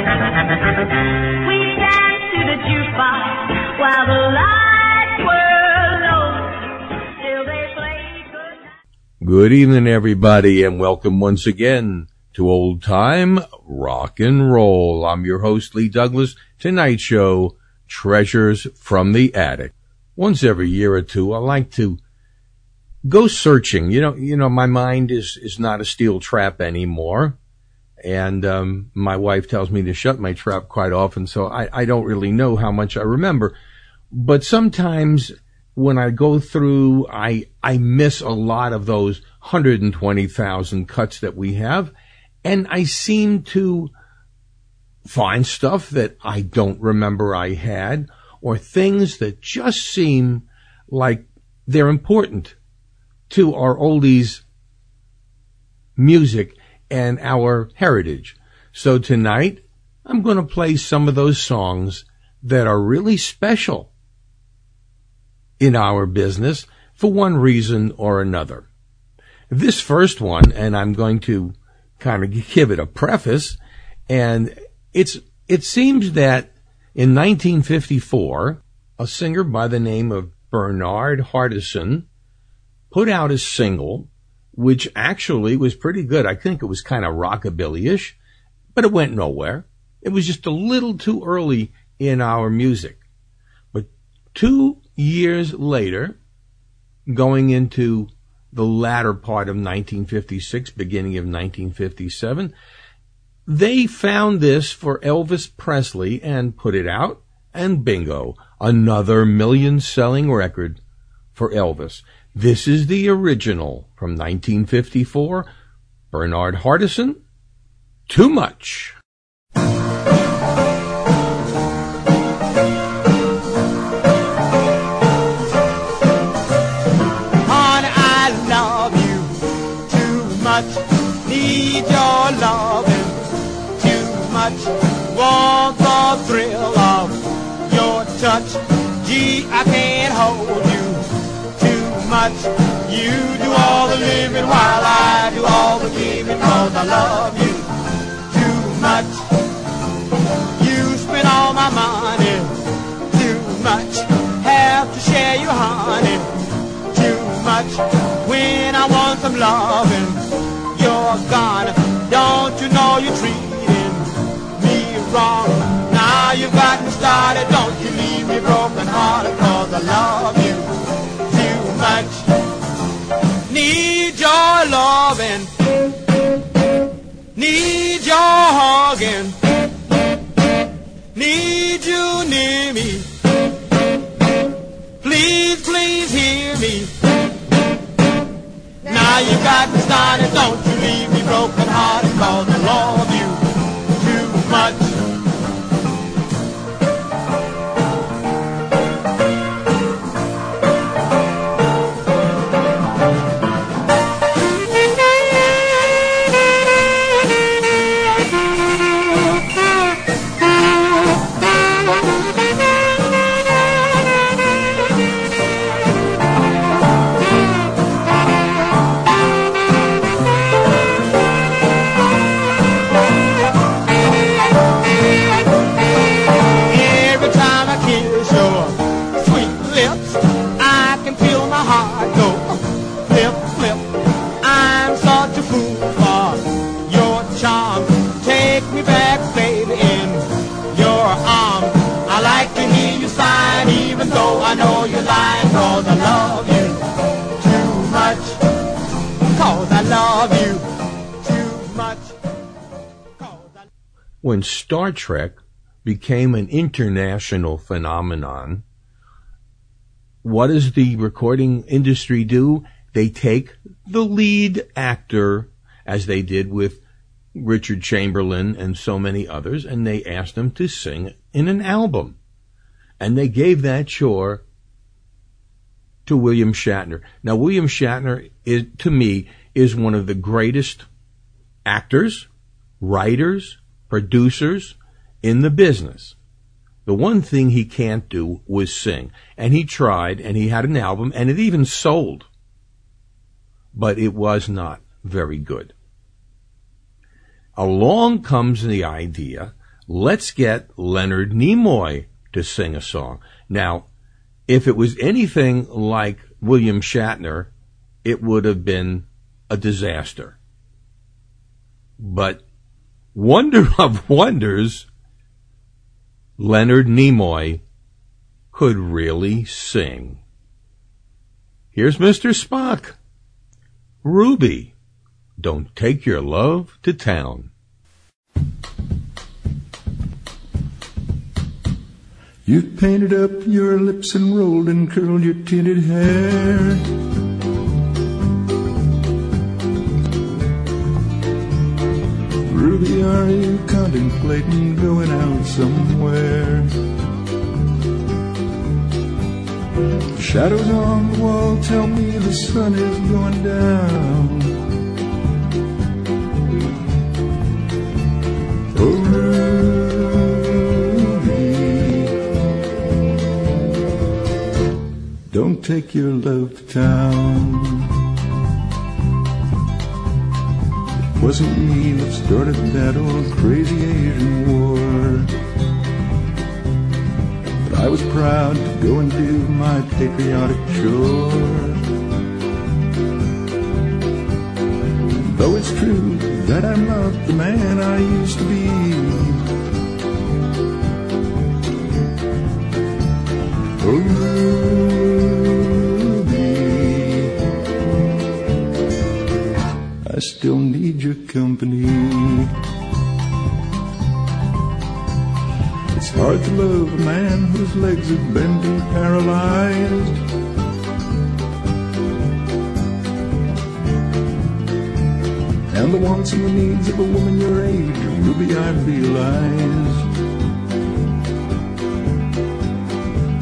We danced to the jukebox while the lights were low. They played good. Good evening, everybody, and welcome once again to Old Time Rock and Roll. I'm your host, Lee Douglas. Tonight's show, Treasures from the Attic. Once every year or two, I like to go searching. You know, you know, my mind is, is not a steel trap anymore. And, um, my wife tells me to shut my trap quite often, so I, I don't really know how much I remember. But sometimes when I go through, I, I miss a lot of those 120,000 cuts that we have. And I seem to find stuff that I don't remember I had or things that just seem like they're important to our oldies music and our heritage. So tonight I'm going to play some of those songs that are really special in our business for one reason or another. This first one, and I'm going to kind of give it a preface, and it's, it seems that in 1954, a singer by the name of Bernard Hardison put out a single, which actually was pretty good. I think it was kind of rockabilly-ish, but it went nowhere. It was just a little too early in our music. But two years later, going into the latter part of 1956, beginning of 1957, they found this for Elvis Presley and put it out, and bingo, another million selling record for Elvis. This is the original from 1954, Bernard Hardison, Too Much. Honey, I love you too much. Need your loving too much. Want the thrill of your touch. Gee, I can't hold you much. You do all the living while I do all the giving cause I love you too much. You spend all my money too much. Have to share your honey too much. When I want some loving, you're gone. Don't you know you're treating me wrong? Now you've got me started. Don't you leave me don't you leave me broken hearted, cause I love when Star Trek became an international phenomenon, what does the recording industry do? They take the lead actor, as they did with Richard Chamberlain and so many others, and they asked them to sing in an album. And they gave that chore to William Shatner. Now, William Shatner is, to me, is one of the greatest actors, writers, producers in the business. The one thing he can't do was sing. And he tried, and he had an album, and it even sold. But it was not very good. Along comes the idea, let's get Leonard Nimoy to sing a song. Now, if it was anything like William Shatner, it would have been a disaster. But wonder of wonders, Leonard Nimoy could really sing. Here's Mr. Spock. Ruby, don't take your love to town. You've painted up your lips and rolled and curled your tinted hair. Ruby, are you contemplating going out somewhere? Shadows on the wall tell me the sun is going down. Oh, Ruby, don't take your love to town. Wasn't me that started that old crazy Asian war. But I was proud to go and do my patriotic chore. Though it's true that I'm not the man I used to be. Oh, still need your company. It's hard to love a man whose legs have been paralyzed. And the wants and the needs of a woman your age, Ruby, I realize.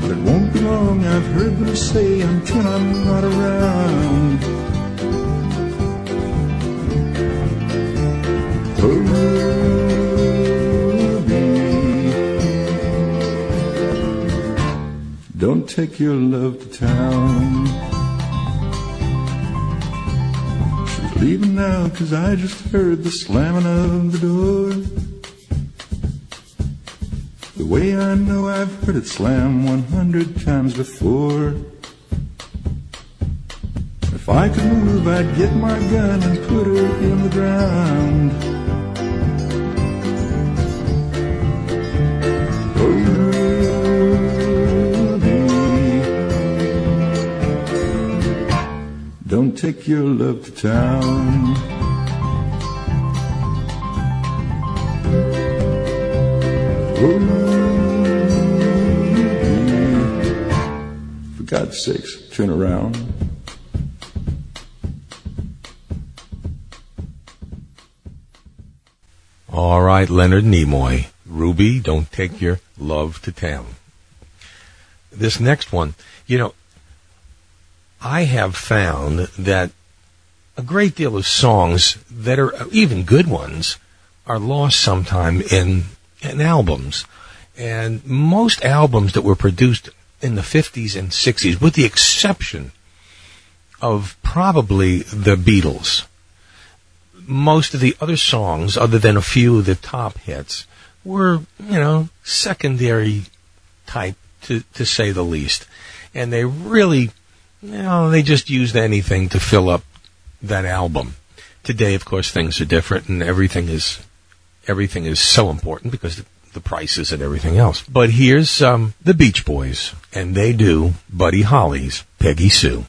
But it won't be long, I've heard them say, until I'm not around. Take your love to town. She's leaving now, cause I just heard the slamming of the door. The way I know I've heard it slam 100 times before. If I could move, I'd get my gun and put her in the ground. Take your love to town. For God's sakes, turn around. All right, Leonard Nimoy. Ruby, don't take your love to town. This next one, you know, I have found that a great deal of songs that are even good ones are lost sometime in, in albums. And most albums that were produced in the 50s and 60s, with the exception of probably the Beatles, most of the other songs, other than a few of the top hits, were, you know, secondary type to, to say the least. And they really, know, they just used anything to fill up that album. Today, of course, things are different and everything is, everything is so important because the, the prices and everything else. But here's um, the Beach Boys, and they do Buddy Holly's Peggy Sue.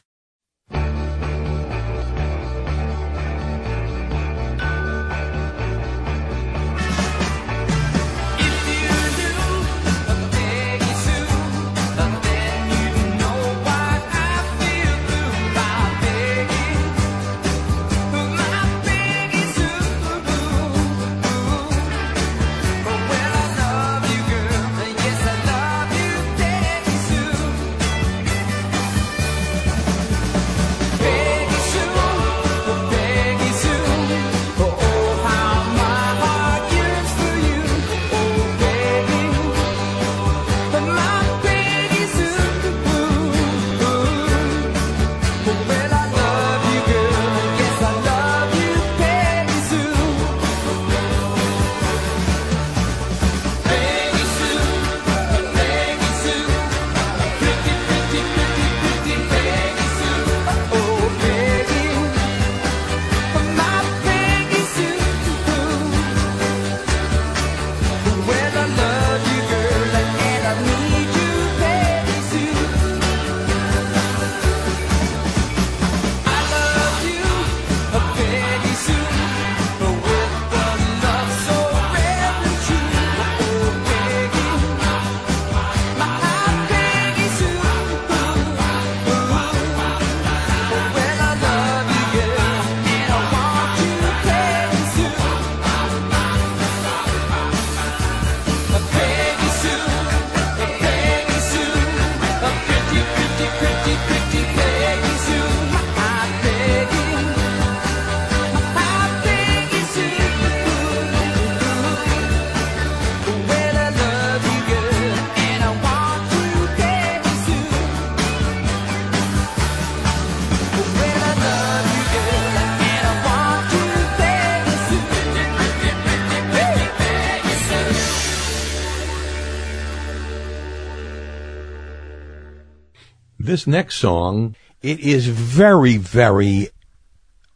This next song, it is very, very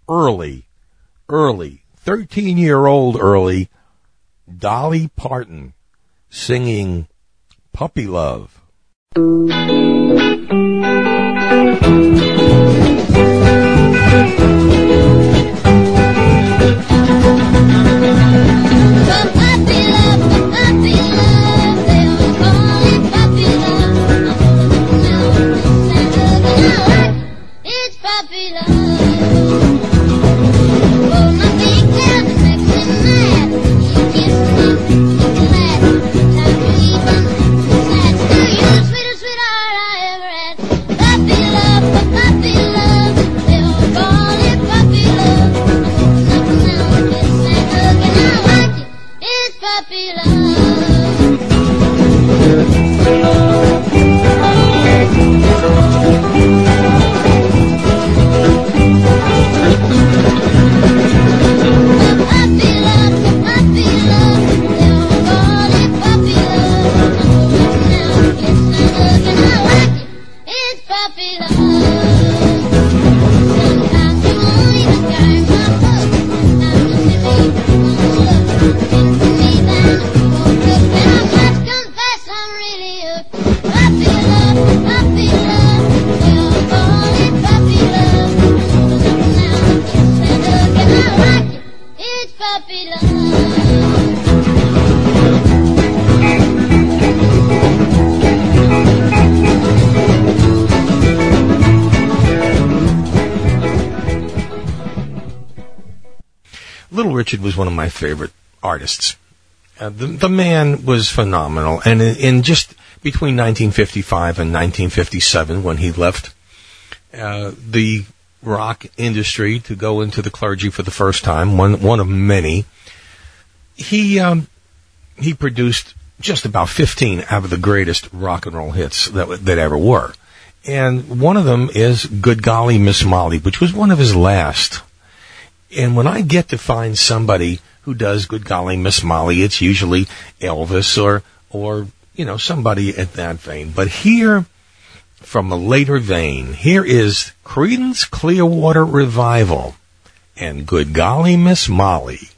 early, early, 13 year old early, Dolly Parton singing Puppy Love. Was one of my favorite artists. Uh, the, the man was phenomenal, and in, in just between 1955 and 1957, when he left uh, the rock industry to go into the clergy for the first time, one one of many, he um, he produced just about 15 out of the greatest rock and roll hits that that ever were, and one of them is "Good Golly Miss Molly," which was one of his last. And when I get to find somebody who does good golly Miss Molly, it's usually Elvis or or you know somebody at that vein. But here, from a later vein, here is Creedence Clearwater Revival and Good Golly Miss Molly.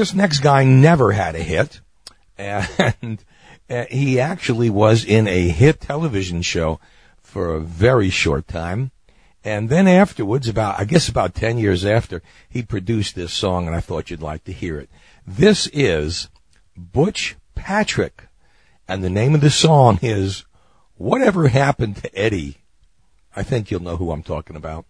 This next guy never had a hit, and uh, he actually was in a hit television show for a very short time. And then afterwards, about, I guess about 10 years after, he produced this song, and I thought you'd like to hear it. This is Butch Patrick, and the name of the song is Whatever Happened to Eddie. I think you'll know who I'm talking about.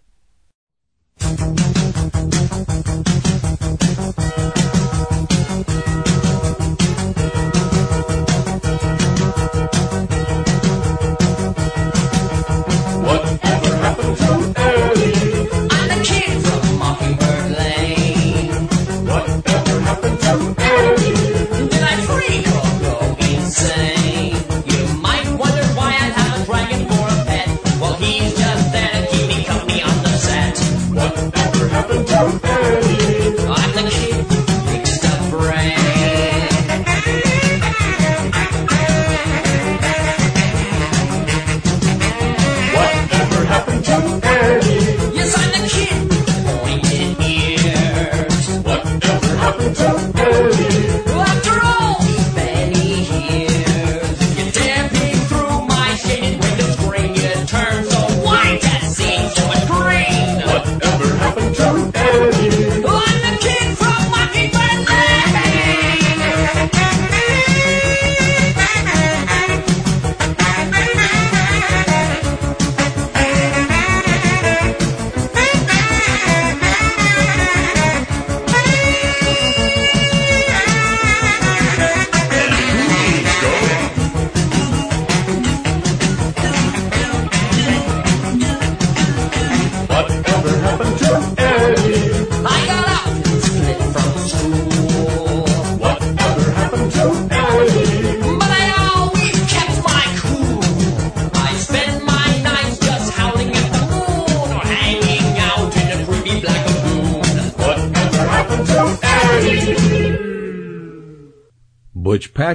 Whatever happened to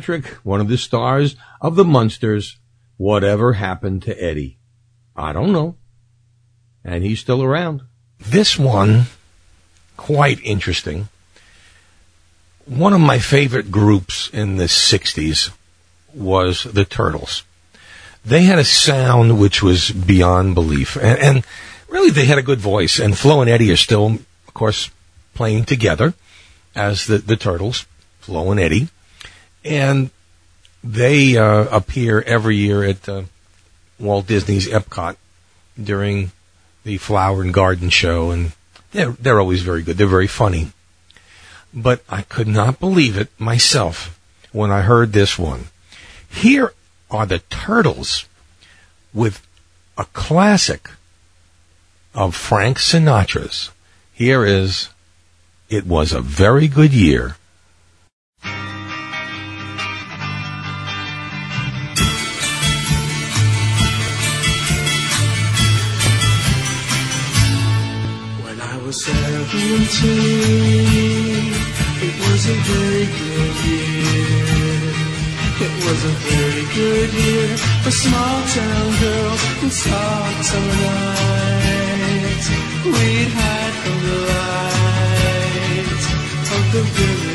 Patrick, one of the stars of the Munsters. Whatever happened to Eddie? I don't know. And he's still around. This one, quite interesting. One of my favorite groups in the 60s was the Turtles. They had a sound which was beyond belief. And, and really, they had a good voice. And Flo and Eddie are still, of course, playing together as the, the Turtles, Flo and Eddie. And they uh, appear every year at uh, Walt Disney's Epcot during the Flower and Garden Show, and they're they're always very good. They're very funny. But I could not believe it myself when I heard this one. Here are the Turtles with a classic of Frank Sinatra's. Here is It Was a Very Good Year. Seventeen, it was a very good year. It was a very good year for small town girls and soft summer nights. We'd hide from the lights of the village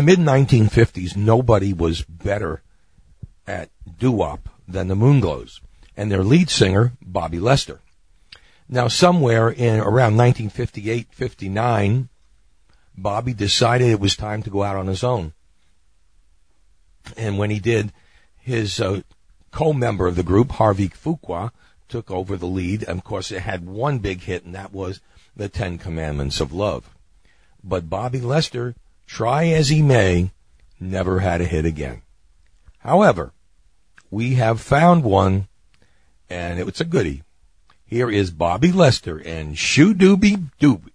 the mid 1950s, nobody was better at doo-wop than the Moonglows and their lead singer, Bobby Lester. Now, somewhere in around 1958, 59, Bobby decided it was time to go out on his own. And when he did, his uh, co-member of the group, Harvey Fuqua, took over the lead. And of course, it had one big hit, and that was the Ten Commandments of Love. But Bobby Lester, try as he may, never had a hit again. However, we have found one, and it's a goodie. Here is Bobby Lester and Shoo Dooby Dooby.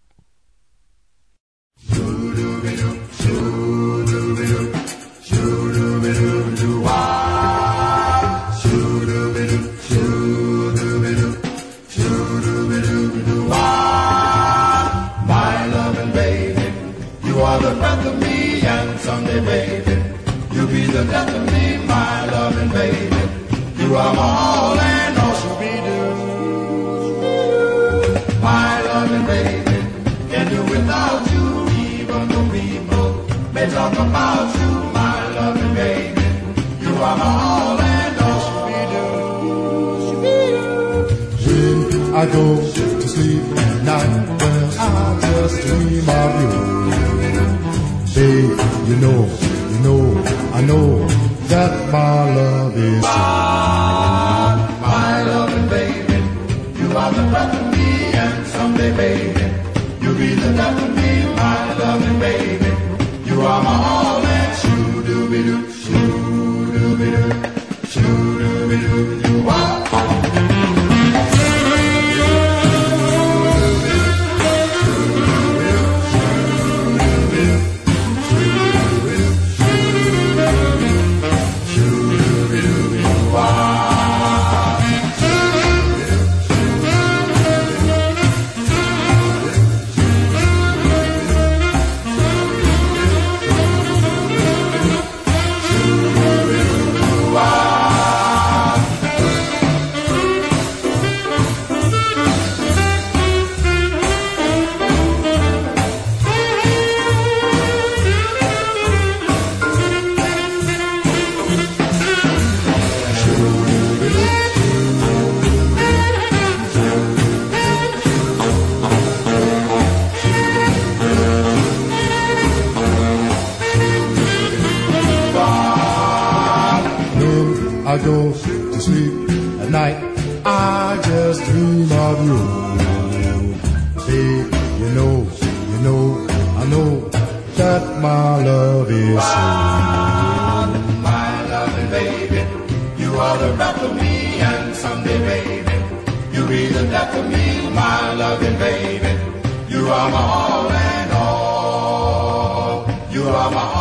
The of me, my loving baby. You are all and all should be due. My loving baby, can do without you, even though people may talk about you, my loving baby. You are my all and all should be due. When I go to sleep at night, well, I just dream of you. Babe, you know, you know, I know that my love is true. My loving baby, you are the breath of me, and someday, baby, you'll be the death of me, my loving baby. You are my all and shoo dooby doo, shoo dooby doo, shoo my love is true. My loving baby, you are the breath of me, and someday, baby, you'll be the death of me, my loving baby. You are my all and all. You are my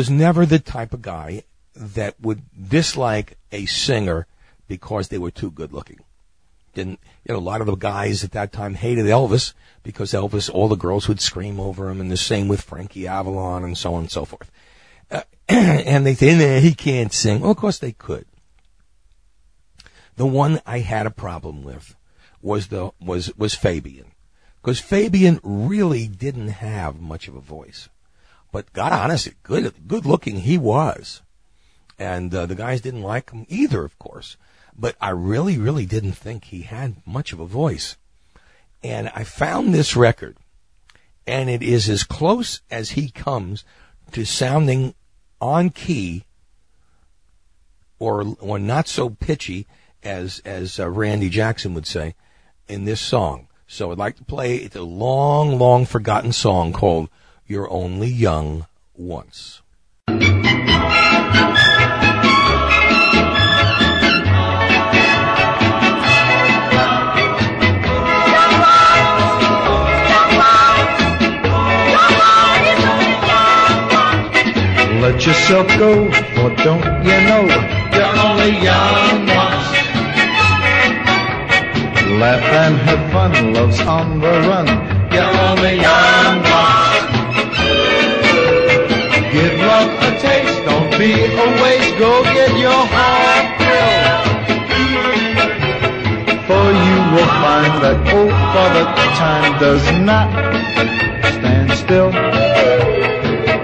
was never the type of guy that would dislike a singer because they were too good looking. Didn't, you know, a lot of the guys at that time hated Elvis because Elvis, all the girls would scream over him and the same with Frankie Avalon and so on and so forth. Uh, and they think, nah, he can't sing. Well, of course they could. The one I had a problem with was the, was, was Fabian. Because Fabian really didn't have much of a voice. But God honest, good, good looking he was. And uh, the guys didn't like him either, of course. But I really, really didn't think he had much of a voice. And I found this record, and it is as close as he comes to sounding on key or or not so pitchy as as uh, Randy Jackson would say in this song. So I'd like to play a long, long forgotten song called "You're Only Young Once." Let yourself go, for don't you know you're only young once. Laugh and have fun, love's on the run. You're only young once. Love a taste, don't be a waste. Go get your heart filled. For you will find that oh, father time does not stand still.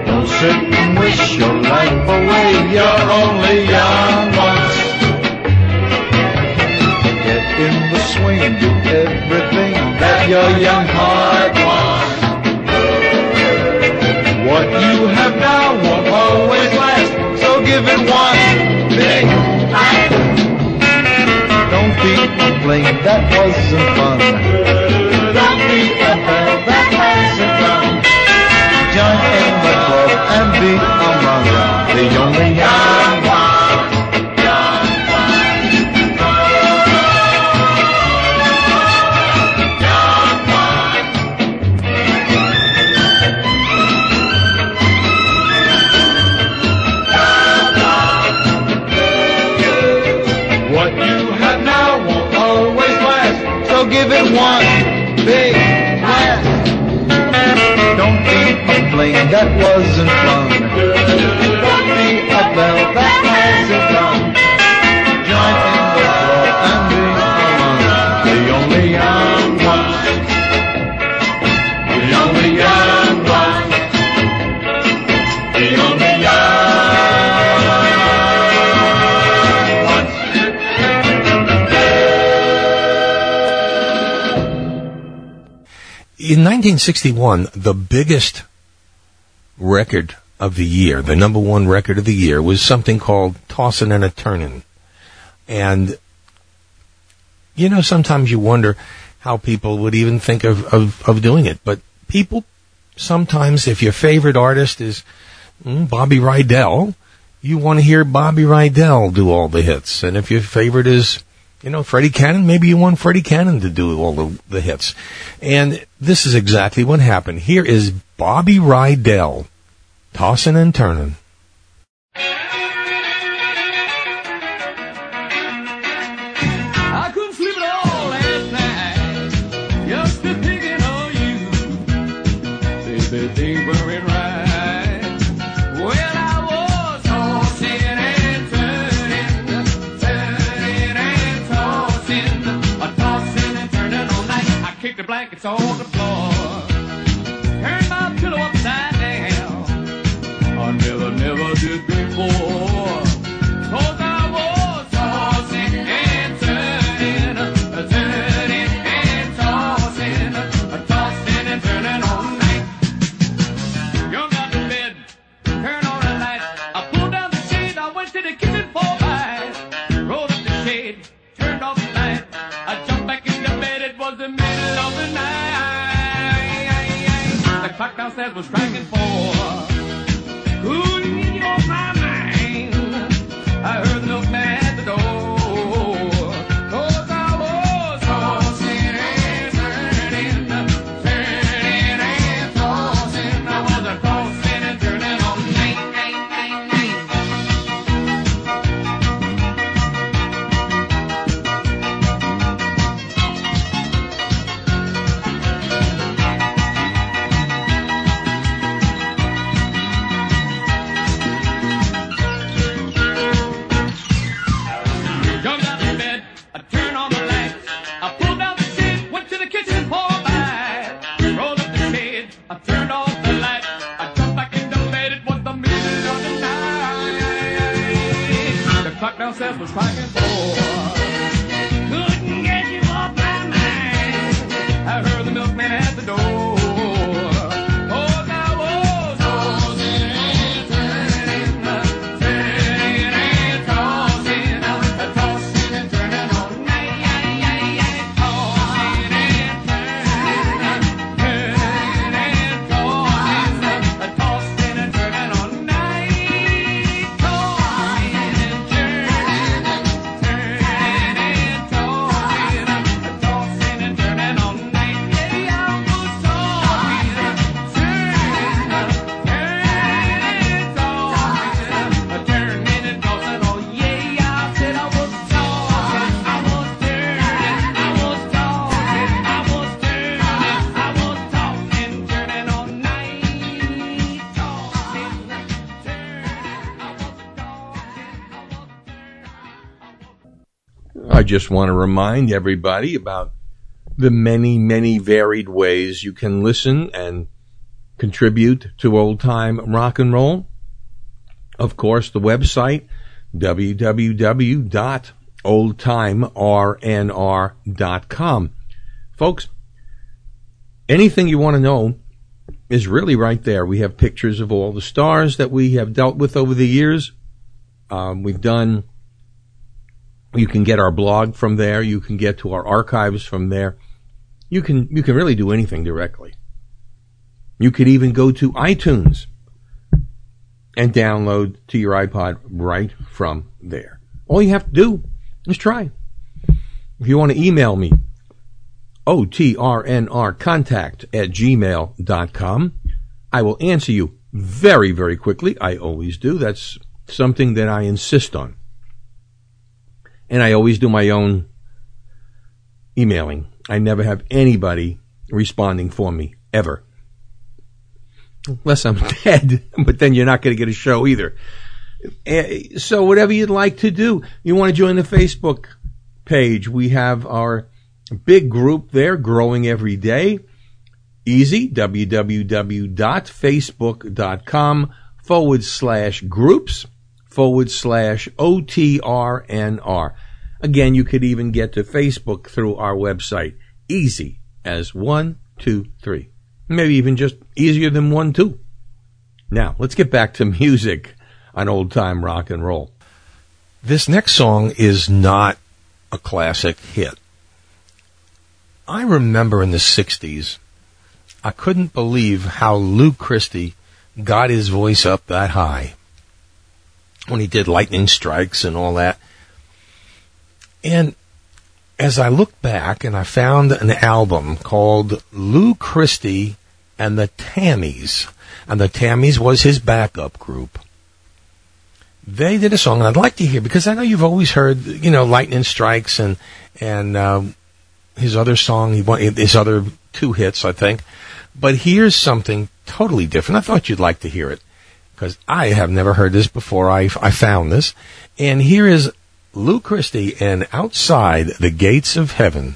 Don't sit and wish your life away. You're only young once. Get in the swing, do everything that your young heart wants. What you have won't always last, so give it one big blast. Don't be a flame that wasn't fun. Don't be a bell that hasn't rung. Join in the club and be among the only that wasn't be a bell that hasn't in the and among the only young ones. The only young ones. The only young ones. In 1961, the biggest record of the year, the number one record of the year, was something called Tossin' and a Turnin'. And, you know, sometimes you wonder how people would even think of, of, of doing it. But people, sometimes, if your favorite artist is mm, Bobby Rydell, you want to hear Bobby Rydell do all the hits. And if your favorite is, you know, Freddie Cannon, maybe you want Freddie Cannon to do all the, the hits. And this is exactly what happened. Here is Bobby Rydell, tossing and Turnin'. Just want to remind everybody about the many, many varied ways you can listen and contribute to old time rock and roll. Of course, the website, www.oldtimernr.com. Folks, anything you want to know is really right there. We have pictures of all the stars that we have dealt with over the years. Um, we've done, you can get our blog from there. You can get to our archives from there. You can, you can really do anything directly. You could even go to iTunes and download to your iPod right from there. All you have to do is try. If you want to email me, OTRNR contact at gmail.com. I will answer you very, very quickly. I always do. That's something that I insist on. And I always do my own emailing. I never have anybody responding for me, ever. Unless I'm dead, but then you're not going to get a show either. Eh, So whatever you'd like to do, you want to join the Facebook page. We have our big group there growing every day. Easy, www.facebook.com forward slash groups forward slash OTRNR. Again, you could even get to Facebook through our website. Easy as one, two, three. Maybe even just easier than one, two. Now, let's get back to music on old time rock and roll. This next song is not a classic hit. I remember in the 60s, I couldn't believe how Lou Christie got his voice up that high when he did Lightning Strikes and all that. And as I looked back and I found an album called Lou Christie and the Tammys, and the Tammys was his backup group. They did a song I'd like to hear because I know you've always heard, you know, Lightning Strikes and and um, his other song, his other two hits, I think. But here's something totally different. I thought you'd like to hear it because I have never heard this before. I, I found this. And here is Lou Christie and Outside the Gates of Heaven.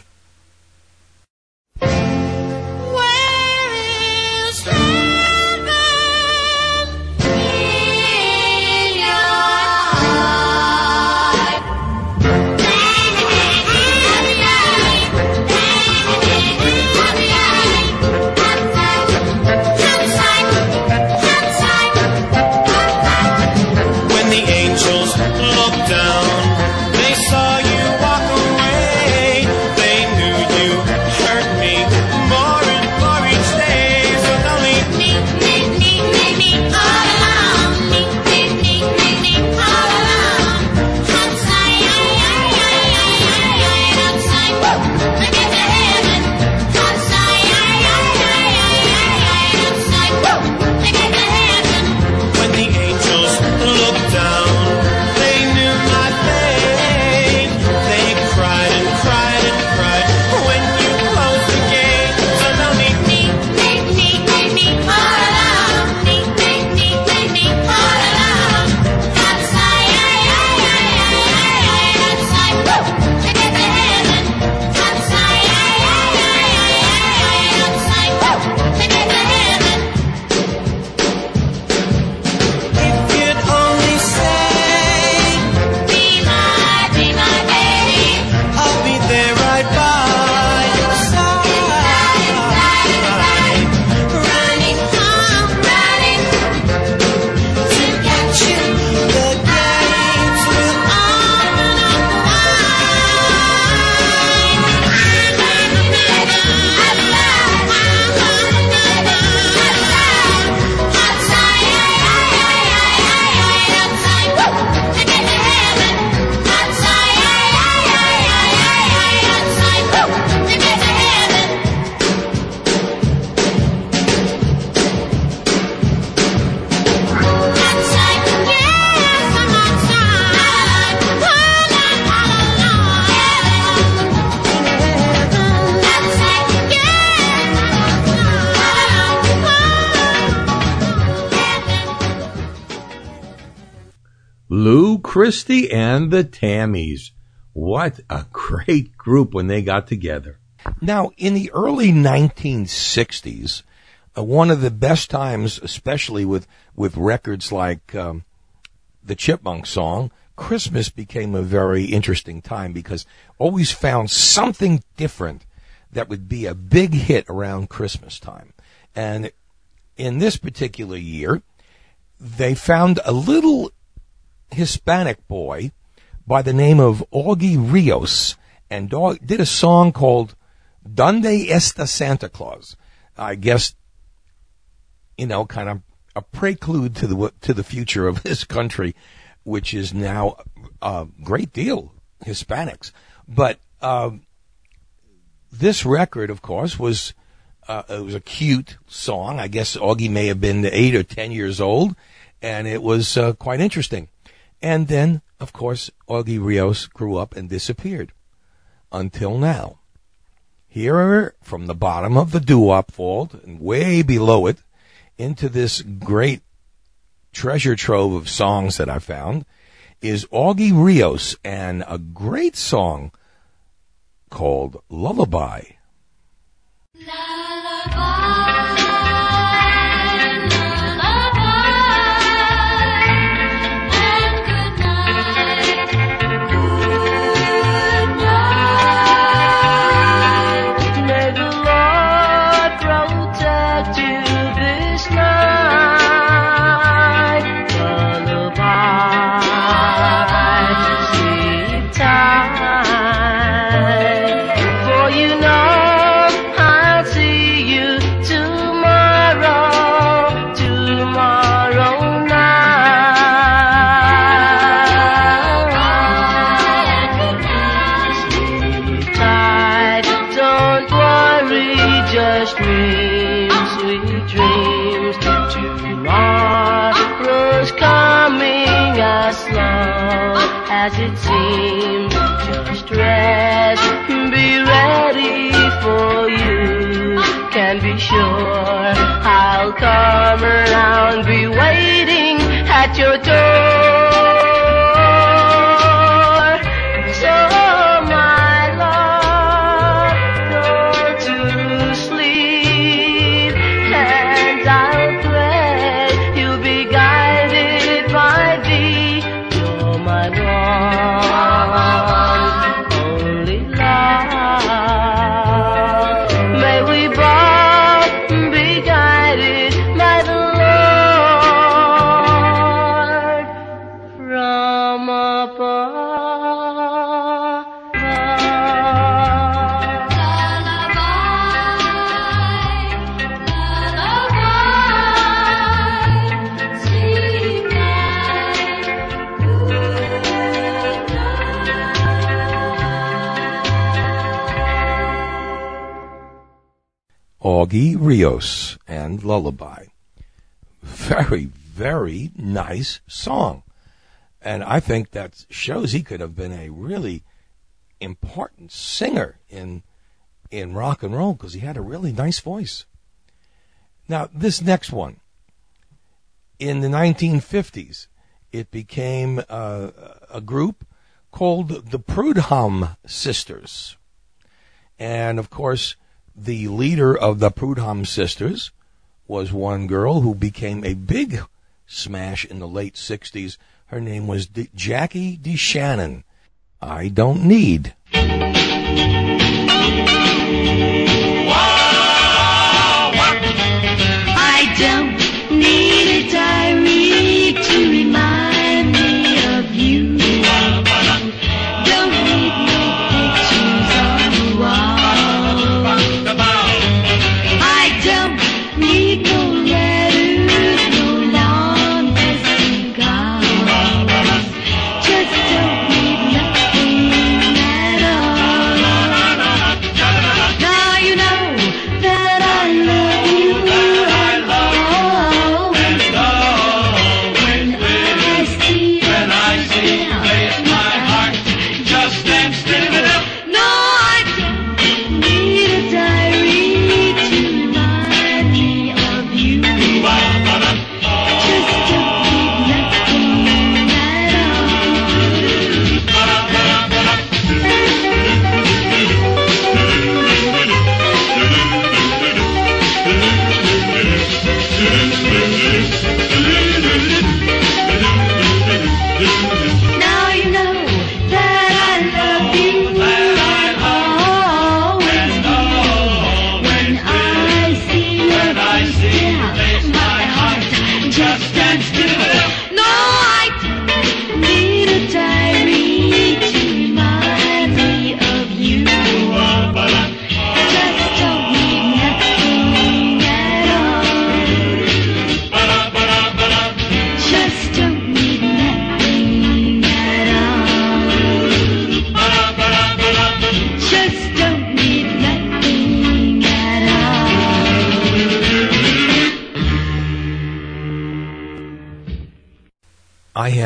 Lou Christie and the Tammys. What a great group when they got together. Now, in the early 1960s, uh, one of the best times, especially with, with records like um, the Chipmunk song, Christmas became a very interesting time because always found something different that would be a big hit around Christmas time. And in this particular year, they found a little Hispanic boy by the name of Augie Rios and did a song called Donde Está Santa Claus? I guess, you know, kind of a prelude to the, to the future of this country, which is now a great deal Hispanics. But, um, this record, of course, was, uh, it was a cute song. I guess Augie may have been eight or ten years old and it was uh, quite interesting. And then, of course, Augie Rios grew up and disappeared until now. Here, from the bottom of the doo-wop vault and way below it, into this great treasure trove of songs that I found, is Augie Rios and a great song called Lullaby. May Augie Rios and Lullaby. Very, very nice song. And I think that shows he could have been a really important singer in in rock and roll because he had a really nice voice. Now, this next one, in the 1950s, it became uh, a group called the Prudhomme Sisters. And of course, the leader of the Prudhomme Sisters was one girl who became a big smash in the late 60s. Her name was D- Jackie DeShannon. I don't need.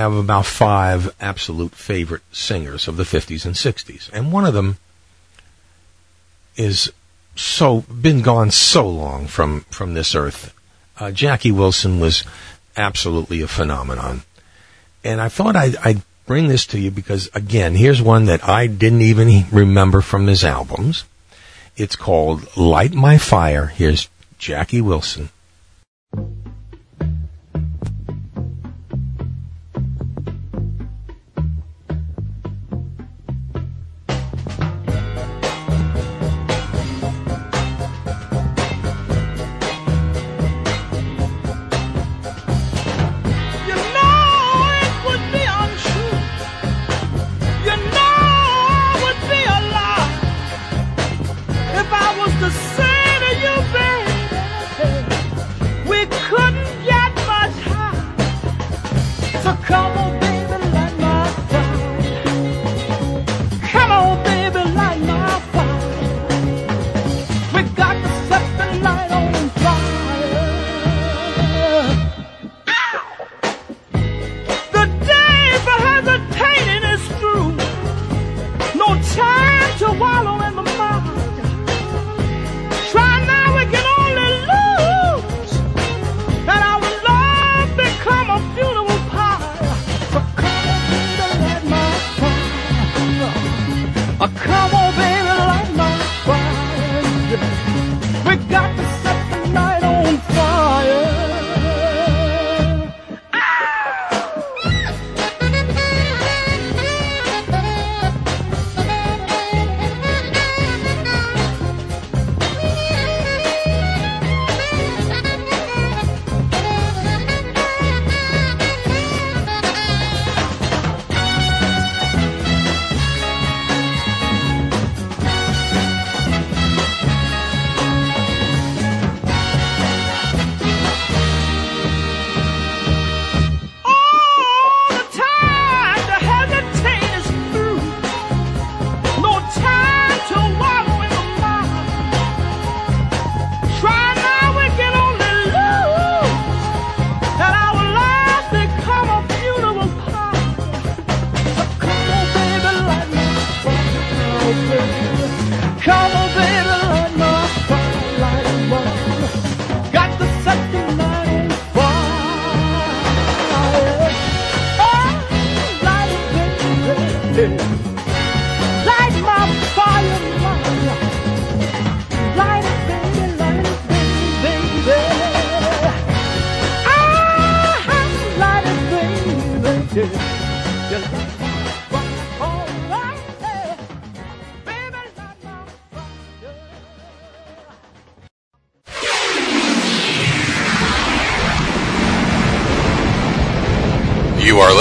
have about five absolute favorite singers of the 50s and 60s. And one of them is so been gone so long from from this earth. Uh, Jackie Wilson was absolutely a phenomenon, and I thought I'd, I'd, bring this to you because again, here's one that I didn't even remember from his albums. It's called "Light My Fire." Here's Jackie Wilson.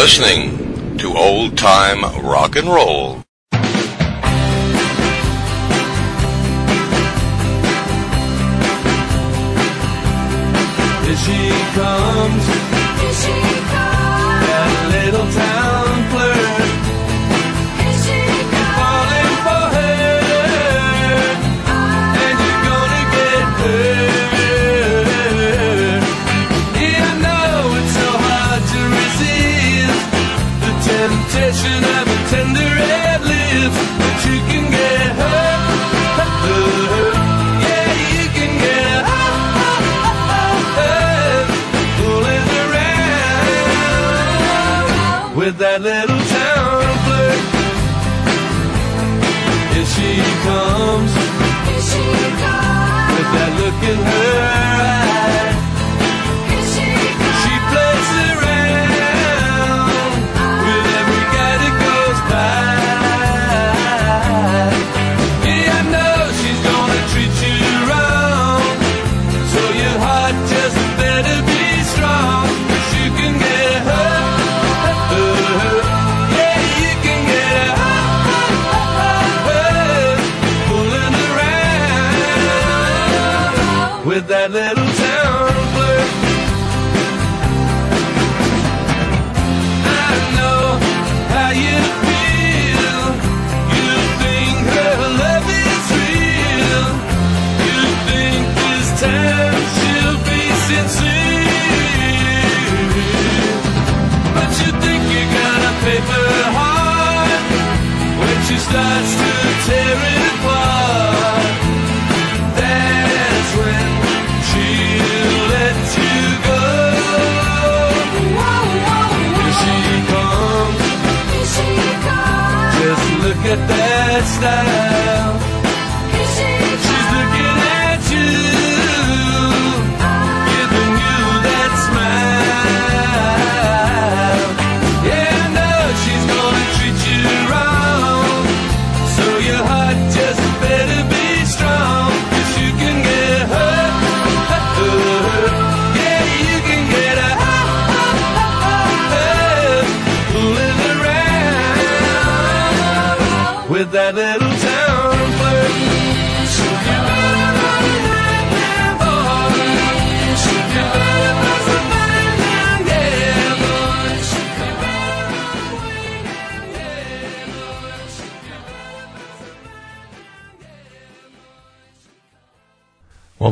listening to Old Time Rock and Roll.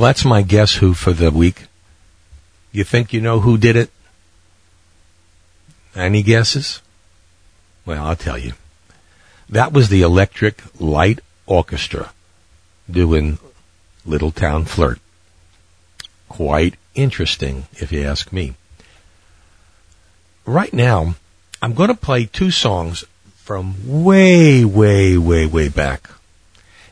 That's my guess who for the week. You think you know who did it? Any guesses? Well, I'll tell you. That was the Electric Light Orchestra doing Little Town Flirt. Quite interesting, if you ask me. Right now, I'm going to play two songs from way, way, way, way back.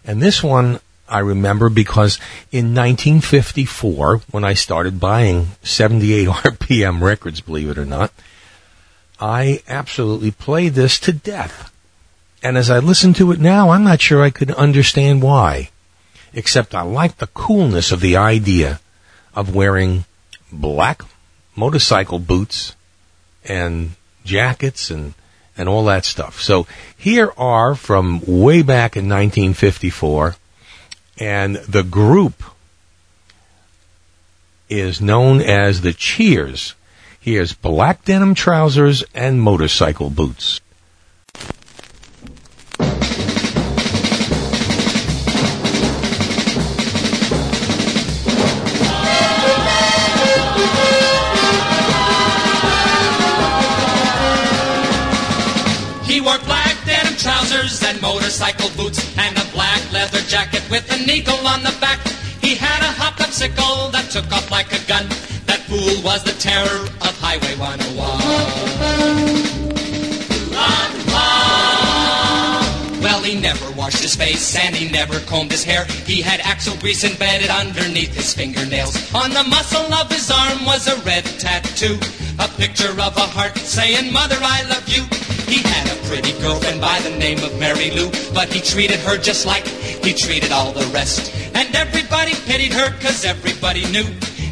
And this one I remember because in 1954, when I started buying 78 RPM records, believe it or not, I absolutely played this to death. And as I listen to it now, I'm not sure I could understand why. Except I like the coolness of the idea of wearing black motorcycle boots and jackets and, and all that stuff. So here are from way back in 1954 and the group is known as the Cheers. He has black denim trousers and motorcycle boots. He wore black denim trousers and motorcycle with an eagle on the back. He had a hopped up sickle that took off like a gun. That fool was the terror of Highway 101. Never washed his face and he never combed his hair. He had axle grease embedded underneath his fingernails. On the muscle of his arm was a red tattoo, a picture of a heart saying, Mother, I love you. He had a pretty girlfriend by the name of Mary Lou, but he treated her just like he treated all the rest. And everybody pitied her cause everybody knew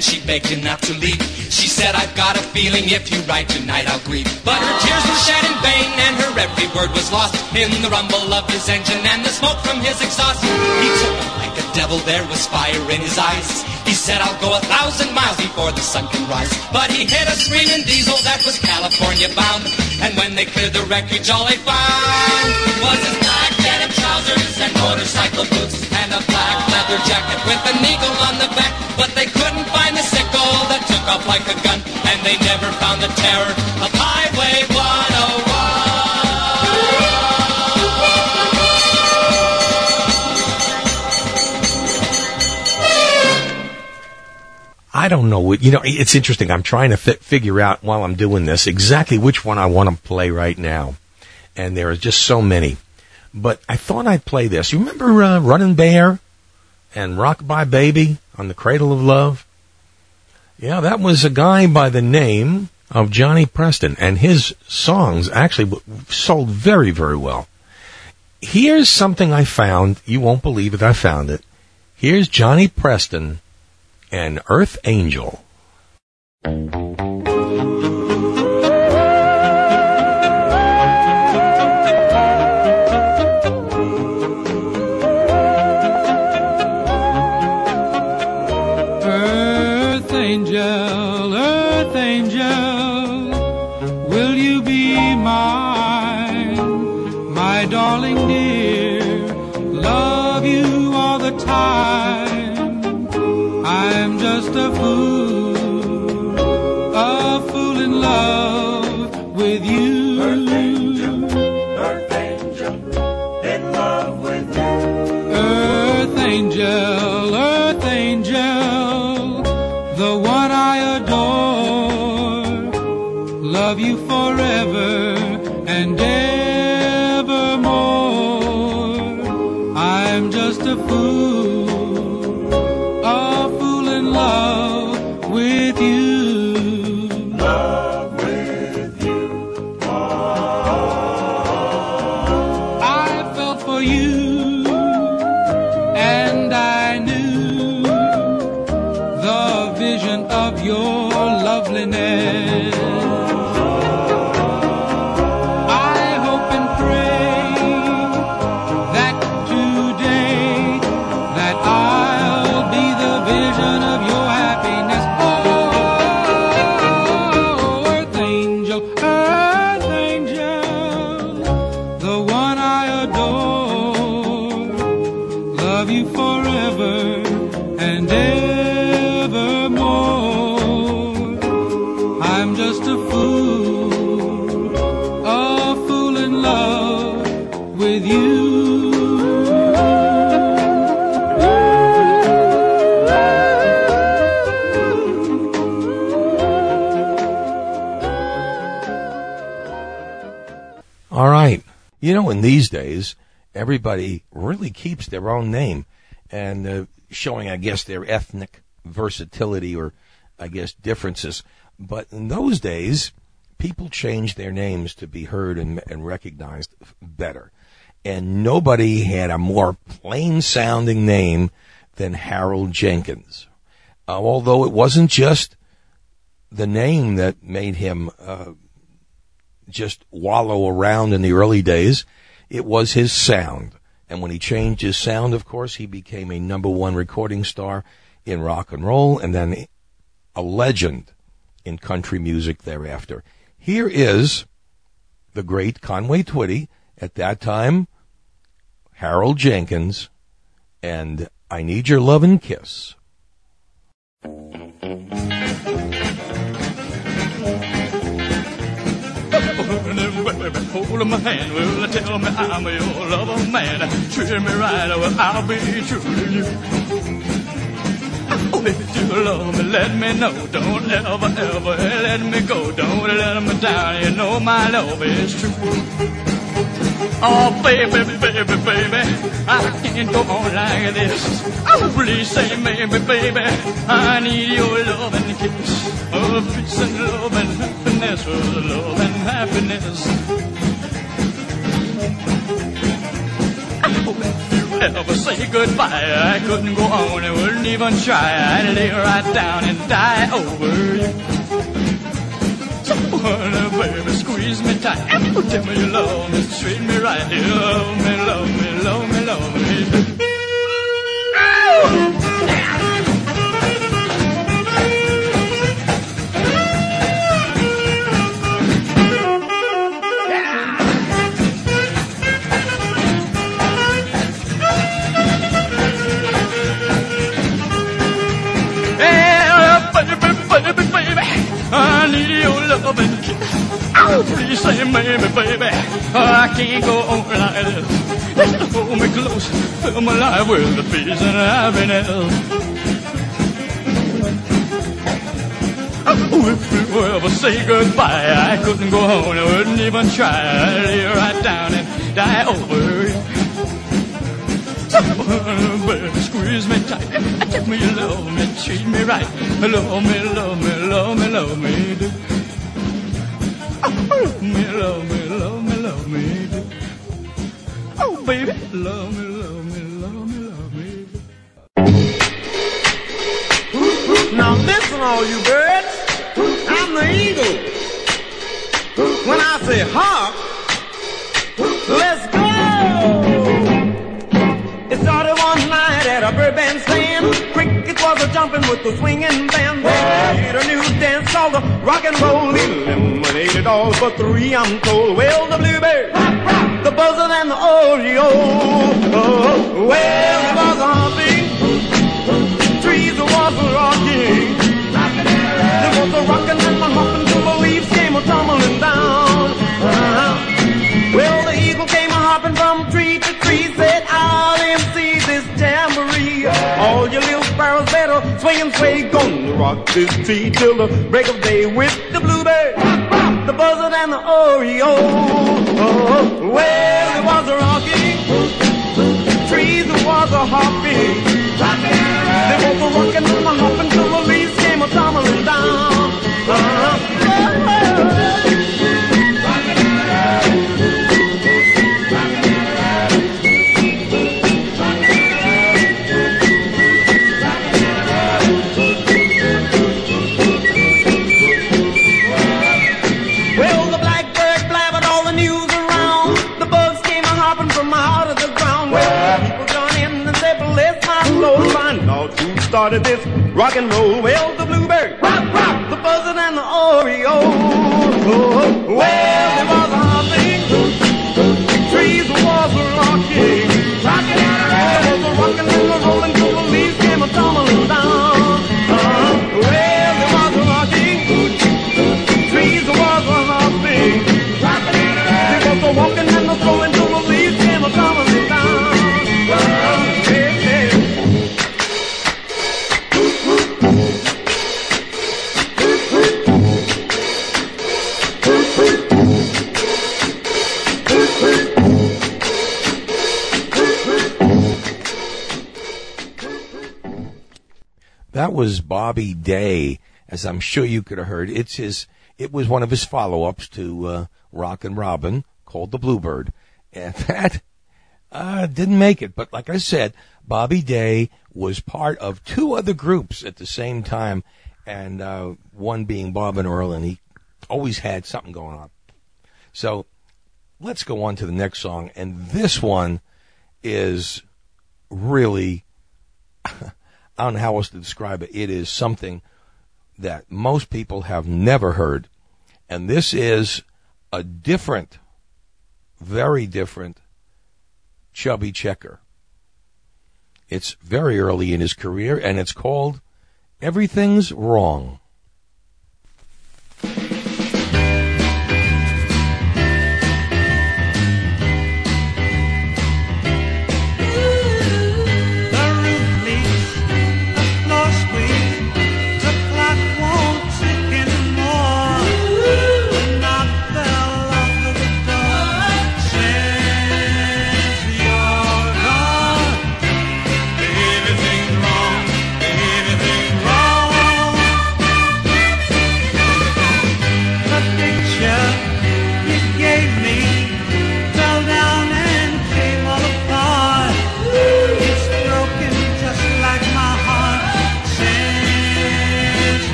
and she begged him not to leave. She said, I've got a feeling if you ride tonight I'll grieve. But her tears were shed in vain and her every word was lost in the rumble of his engine and the smoke from his exhaust. He took him like a devil, there was fire in his eyes. He said, I'll go a thousand miles before the sun can rise. But he hit a screaming diesel that was California bound. And when they cleared the wreckage, all they found was his black denim trousers and motorcycle boots and a black leather jacket with an eagle on the back. But they off like a gun. And they never found the terror of Highway 101. I don't know what, you know, it's interesting. I'm trying to fi- figure out while I'm doing this exactly which one I want to play right now. And there are just so many. But I thought I'd play this. You remember uh, Running Bear and Rock by Baby on the Cradle of Love? Yeah, that was a guy by the name of Johnny Preston, and his songs actually sold very, very well. Here's something I found. You won't believe it. I found it. Here's Johnny Preston and Earth Angel. In these days, everybody really keeps their own name and uh, showing, I guess, their ethnic versatility or, I guess, differences. But in those days, people changed their names to be heard and, and recognized better. And nobody had a more plain sounding name than Harold Jenkins. Uh, although it wasn't just the name that made him uh, just wallow around in the early days. It was his sound. And when he changed his sound, of course, he became a number one recording star in rock and roll and then a legend in country music thereafter. Here is the great Conway Twitty, at that time, Harold Jenkins, and I Need Your Love and Kiss. Hold my hand, well, tell me I'm your lover man. Treat me right, well, I'll be true to you. Oh, if you love me, let me know. Don't ever, ever let me go. Don't let me down. You know my love is true. Oh, baby, baby, baby, baby. I can't go on like this. Oh, please say maybe, baby, I need your love and kiss. Oh, peace and love and happiness, oh, love and happiness. Ever say goodbye, I couldn't go on, I wouldn't even try. I'd lay right down and die over you. So, honey, baby, squeeze me tight. Oh, tell me you love me, treat me right. You love me, love me, love me, love me. Please say maybe, baby, I can't go on like this. Hold me close, fill my life with the peace and happiness. Oh, if you ever say goodbye, I couldn't go home, I wouldn't even try. I'd lay right down and die over. Oh, baby, squeeze me tight. Tell me love me, treat me right. Love me, love me, love me, love me. do. Me, love me, love me, love me. Oh, baby, love me, love me, love me, love me. Now listen, all you birds. I'm the eagle. When I say hawk, let's go. It started one night at a bird band stand. Cricket was a jumping with the swinging band. They did a new dance called the rock and roll. Eliminated all but three, I'm told. Well, the bluebird, the buzzer than the oriole. Oh, well, it was a hopping. Trees was a rocking. There was a rocking and a hopping till the leaves came a tumbling down. Uh-huh. Well, the eagle came a hopping from tree to tree, said, gonna rock this tree till the break of day with the bluebird, the buzzard and the oriole. Oh, well, it was a rocking, trees was a hopping. There was a rocking started this rock and roll. Well, the bluebird, rock, rock, the buzzard and the oriole. Oh, oh, well, That was Bobby Day, as I'm sure you could have heard. It's his. It was one of his follow-ups to uh, Rockin' Robin, called the Bluebird, and that uh, didn't make it. But like I said, Bobby Day was part of two other groups at the same time, and uh, one being Bob and Earl, and he always had something going on. So let's go on to the next song, and this one is really. I don't know how else to describe it. It is something that most people have never heard. And this is a different, very different Chubby Checker. It's very early in his career, and it's called Everything's Wrong.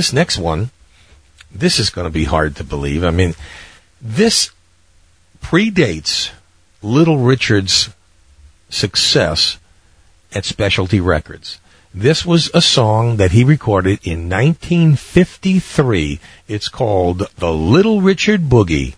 This next one, this is going to be hard to believe. I mean, this predates Little Richard's success at Specialty Records. This was a song that he recorded in 1953. It's called The Little Richard Boogie.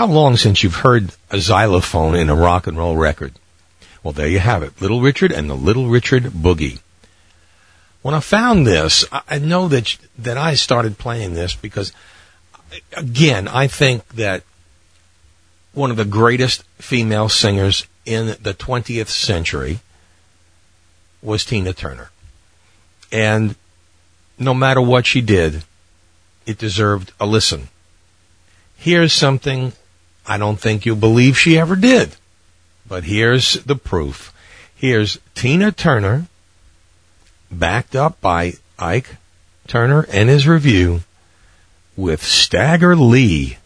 How long since you've heard a xylophone in a rock and roll record? Well, there you have it. Little Richard and the Little Richard Boogie. When I found this, I know that, that I started playing this because, again, I think that one of the greatest female singers in the 20th century was Tina Turner. And no matter what she did, it deserved a listen. Here's something I don't think you'll believe she ever did. But here's the proof. Here's Tina Turner, backed up by Ike Turner and his Revue, with Stagger Lee.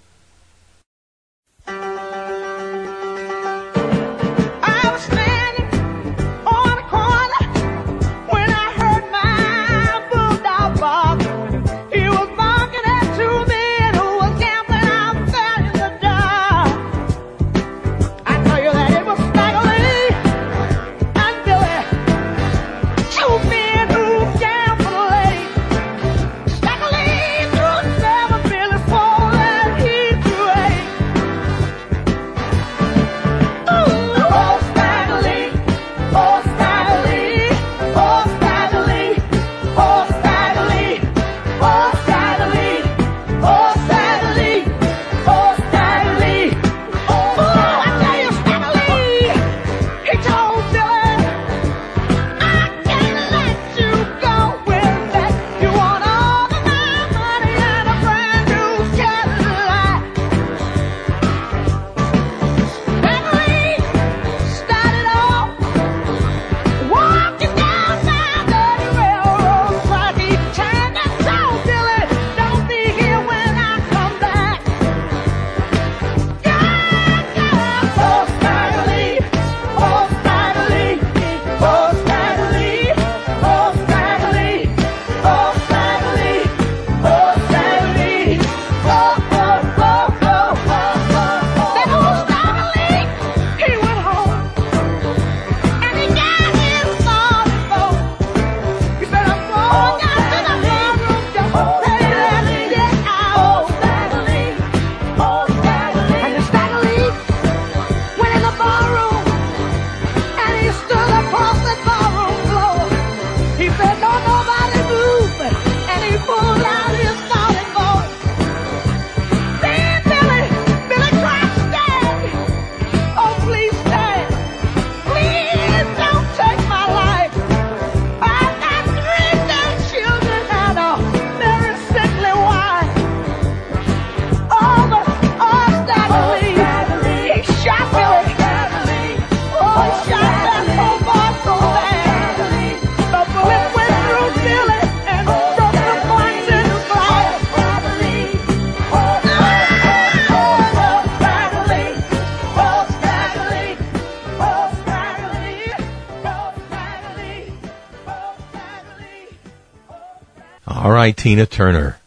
Right, Tina Turner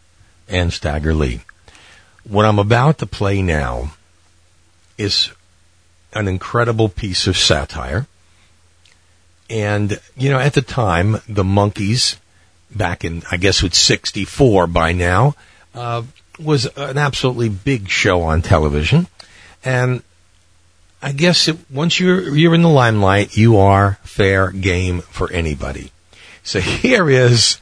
and Stagger Lee. What I'm about to play now is an incredible piece of satire. And, you know, at the time, the Monkees, back in, I guess it's 64 by now, uh, was an absolutely big show on television. And I guess it, once you're, you're in the limelight, you are fair game for anybody. So here is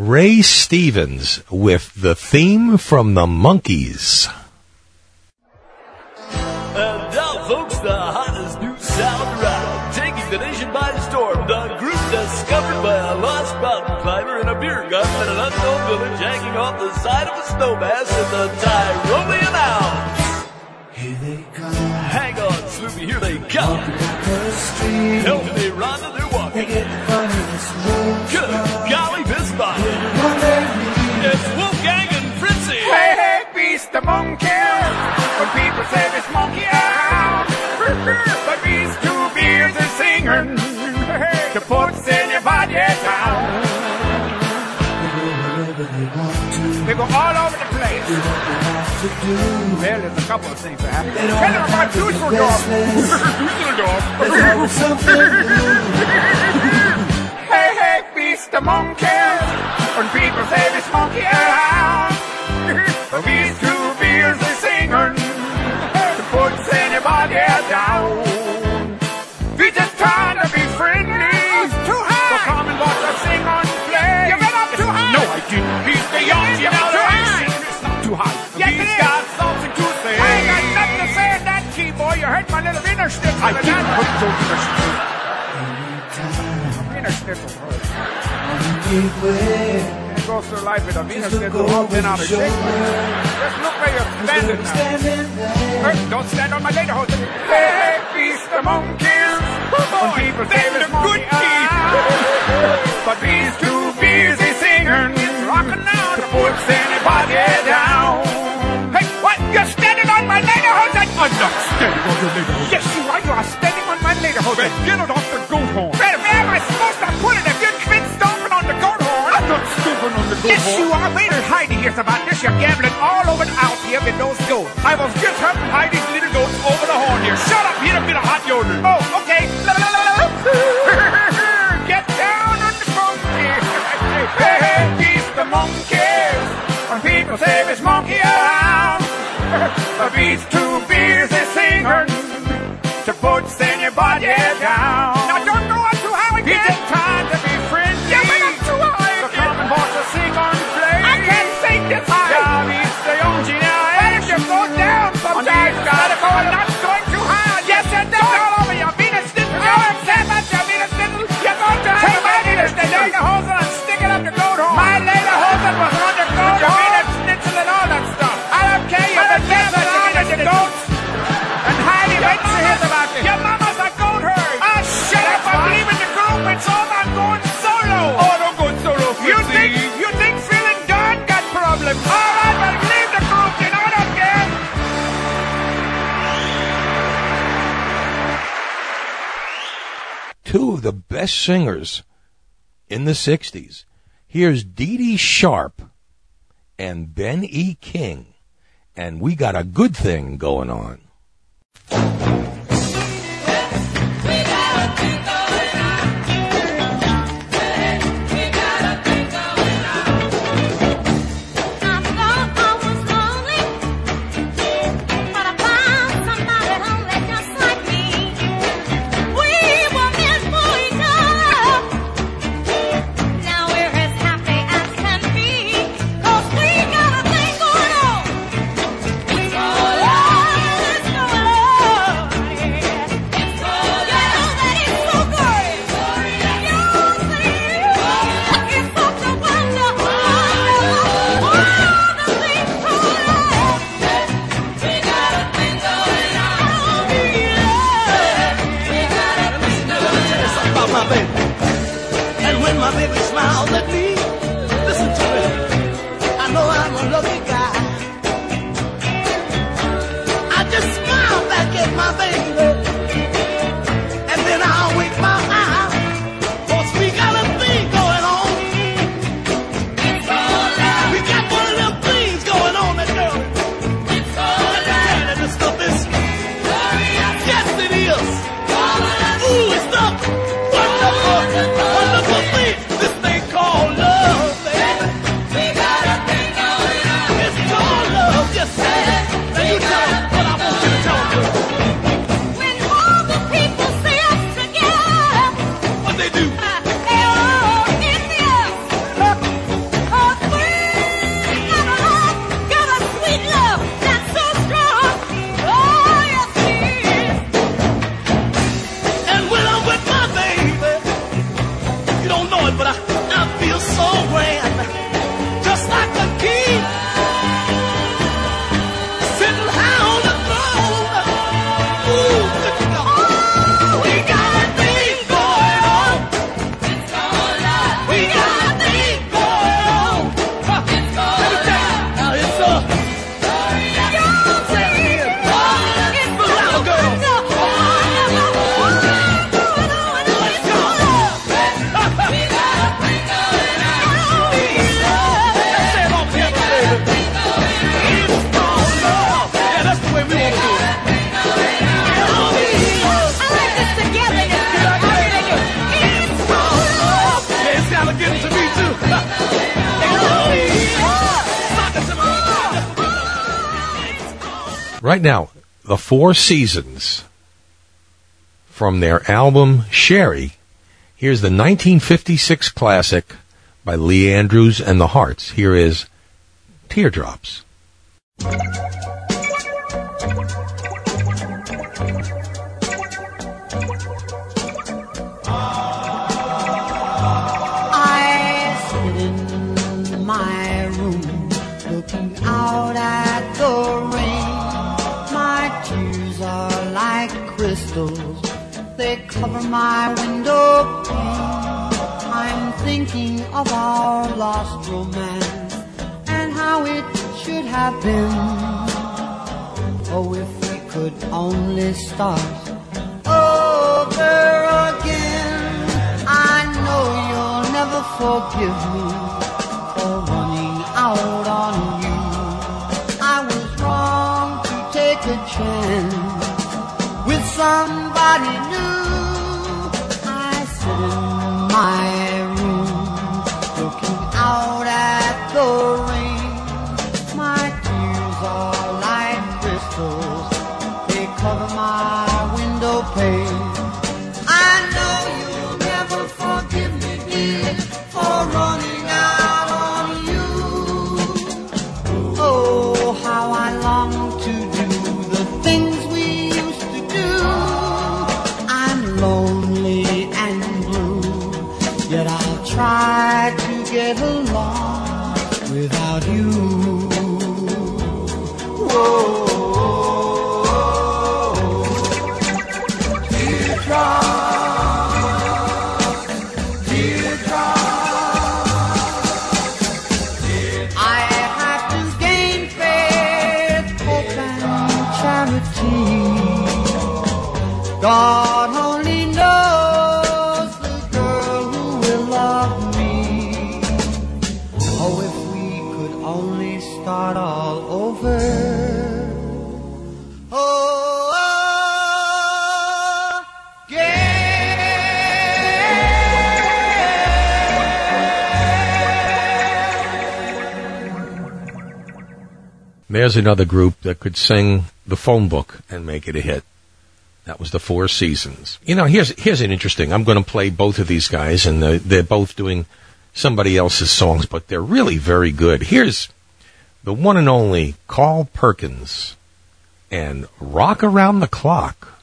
Ray Stevens with the theme from the Monkees. And now, folks, the hottest new sound around, taking the nation by storm. The group discovered by a lost mountain climber in a beer garden in an unknown village hanging off the side of a snowmass in the Tyrolean Alps. Here they come. Hang on, Sloopy, here they come. Help me, Rhonda, they're walking. Good the monkey. When people say this monkey out, but these two beers are singing to put in your body down. They go all over the place. Well, there's a couple of things that happen. Tell them about Dusseldorf. hey, hey, beast the monkey. I didn't hurt your inner schnitzel. Inner schnitzel hurt. Can't go through life with a Venus schnitzel all been out of shape. Just look where you're standing now. Hey, don't stand on my lederhosen. Hey, hey, beast the monkeys. Oh, when people say this monkey out. But these two busy singing. It's rocking now to put anybody not standing on your lederhosen. Yes, you are. You are standing on my lederhosen. Get it off the goat horn. Where, where am I supposed to put it if you've been stomping on the goat horn? I'm not stomping on the goat yes, horn. Yes, you are. Wait till Heidi hears about this. You're gambling all over the out here with those goats. I was just helping Heidi's little goats over the horn here. Shut up. Hit a bit of hot yodel. Oh, okay. La, la, la. Get down on the monkey. hey, hey, he's the monkeys. When people say this monkey around, but these two singers in the 60s. Here's Dee Dee Sharp and Ben E. King. And we got a good thing going on. Four Seasons from their album Sherry. Here's the 1956 classic by Lee Andrews and the Hearts. Here is Teardrops. Thinking of our lost romance and how it should have been. Oh, if we could only start over again. I know you'll never forgive me There's another group that could sing the phone book and make it a hit. That was the Four Seasons. You know, here's here's an interesting. I'm going to play both of these guys, and they're, they're both doing somebody else's songs, but they're really very good. Here's the one and only Carl Perkins and "Rock Around the Clock."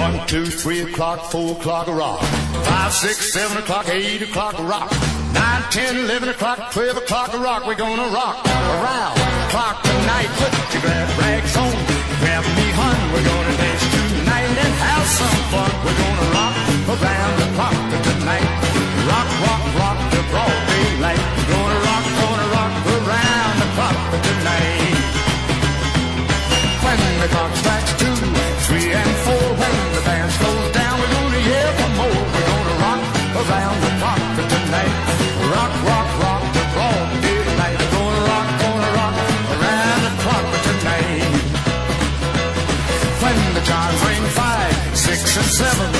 One, two, three o'clock, four o'clock, rock. Five, six, seven o'clock, eight o'clock, rock. Nine, ten, eleven o'clock, twelve o'clock, rock. We're gonna rock around the clock tonight. Put your glad rags on, grab me, hun. We're gonna dance tonight and have some fun. We're gonna rock around the clock tonight. Six, and seven,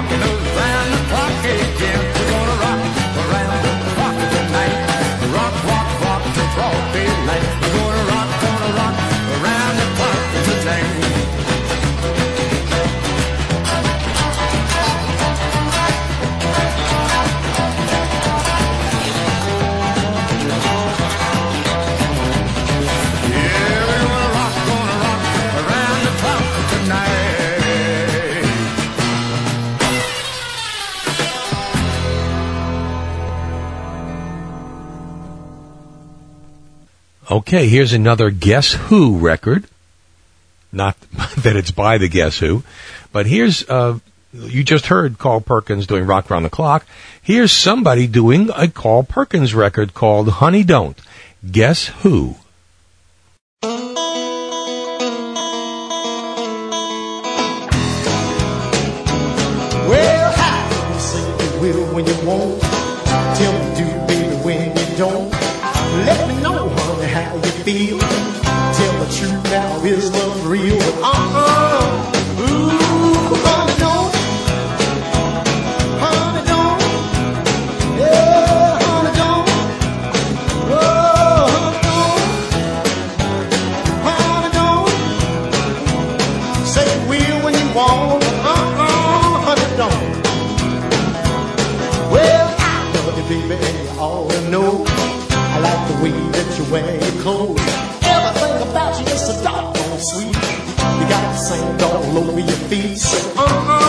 walking around the clock again. Okay, here's another Guess Who record. Not that it's by the Guess Who, but here's, uh, you just heard Carl Perkins doing Rock Around the Clock. Here's somebody doing a Carl Perkins record called Honey Don't. Guess Who? Way that you wear your clothes. Everything about you is so doggone sweet. You got the sand all over your feet. So, uh-uh.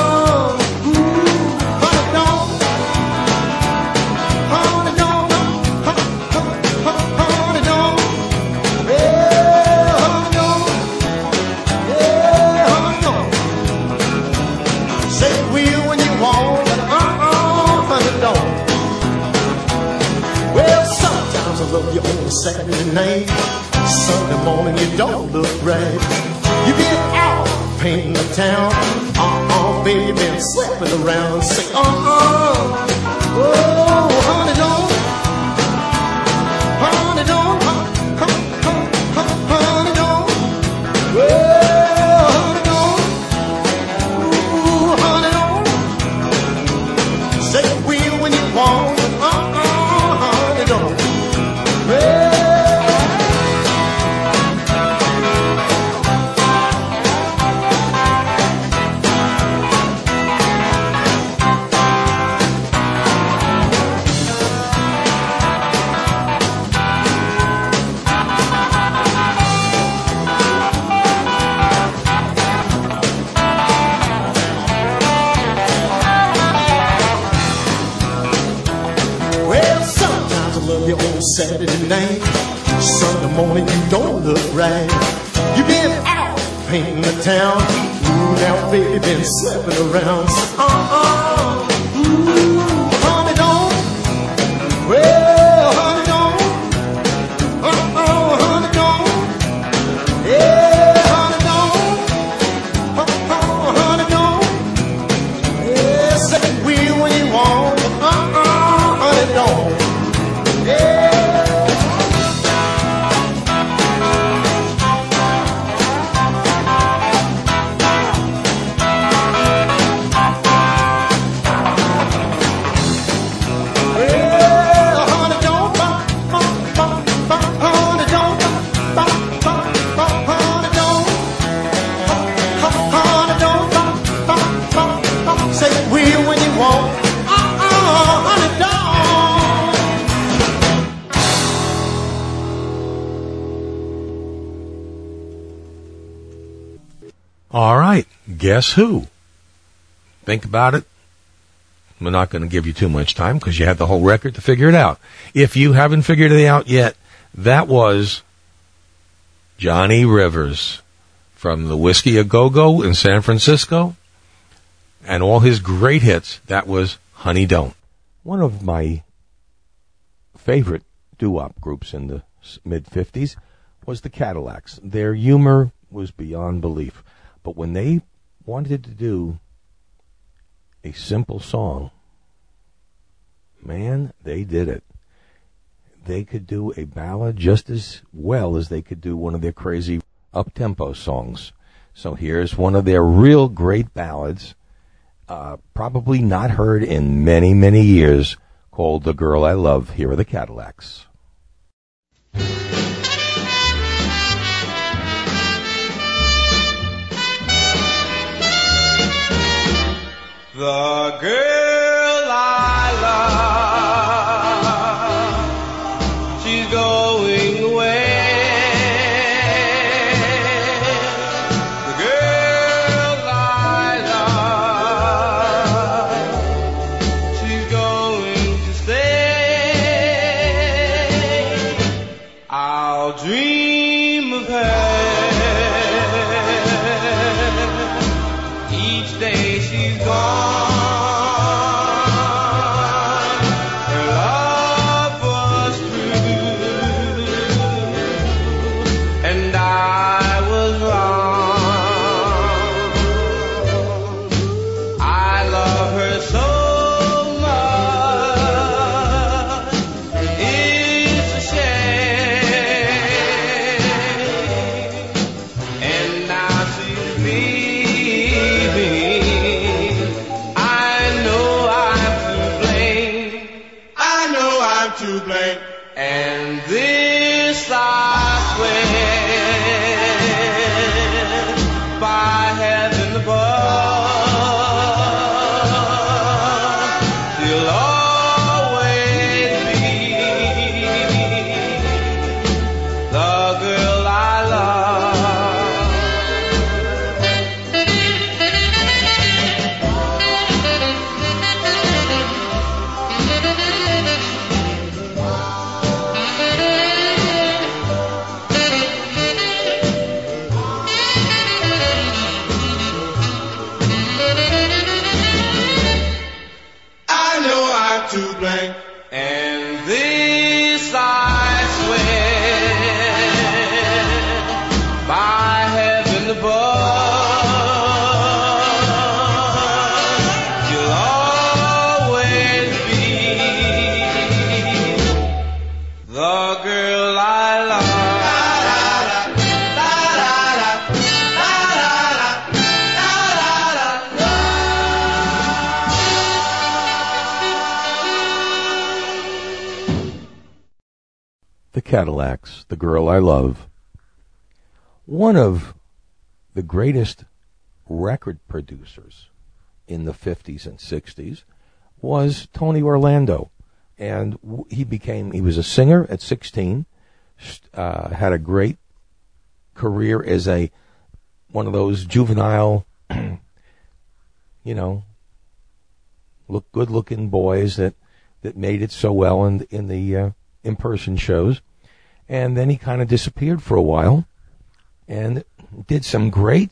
Guess who? Think about it. I'm not going to give you too much time because you had the whole record to figure it out. If you haven't figured it out yet, that was Johnny Rivers from the Whiskey A Go Go in San Francisco and all his great hits. That was Honey Don't. One of my favorite doo-wop groups in the mid 50s was the Cadillacs. Their humor was beyond belief. But when they wanted to do a simple song, man, they did it. They could do a ballad just as well as they could do one of their crazy up-tempo songs. So here's one of their real great ballads, uh, probably not heard in many, many years, called The Girl I Love. Here are the Cadillacs. The girl I love, she's going away. The girl I love, she's going to stay. I'll dream gone. The Girl I Love. One of the greatest record producers in the 50s and 60s was Tony Orlando. And he became, he was a singer at 16, uh, had a great career as a, one of those juvenile, you know, look good looking boys that, that made it so well in, in the, uh, in-person shows. And then he kind of disappeared for a while and did some great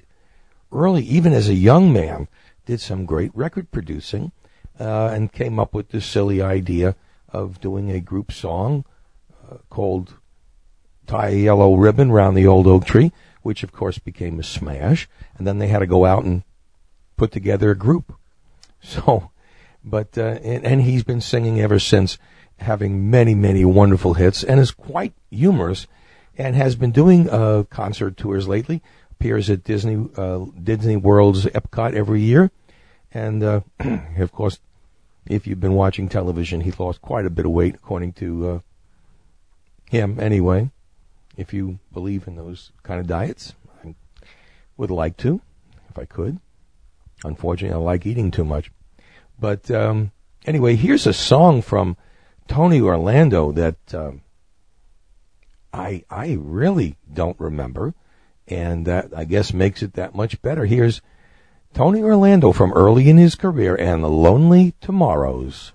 early, even as a young man, did some great record producing, uh, and came up with this silly idea of doing a group song uh, called Tie a Yellow Ribbon Round the Old Oak Tree, which of course became a smash. And then they had to go out and put together a group. So, but, uh, and, and he's been singing ever since, having many, many wonderful hits, and is quite humorous, and has been doing uh, concert tours lately. Appears at Disney uh, Disney World's Epcot every year, and uh, of course, if you've been watching television, he lost quite a bit of weight, according to uh, him. Anyway, if you believe in those kind of diets, I would like to, if I could. Unfortunately, I like eating too much. But um, anyway, here's a song from Tony Orlando that um, I I really don't remember, and that I guess makes it that much better. Here's Tony Orlando from early in his career and the Lonely Tomorrows.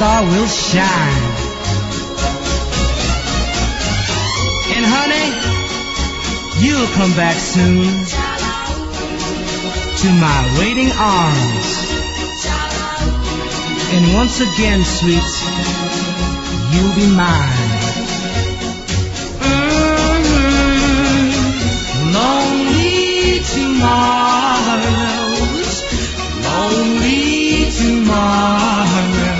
Star will shine. And honey, you'll come back soon to my waiting arms. And once again, sweet, you'll be mine. Mhm. Lonely tomorrows, lonely tomorrows,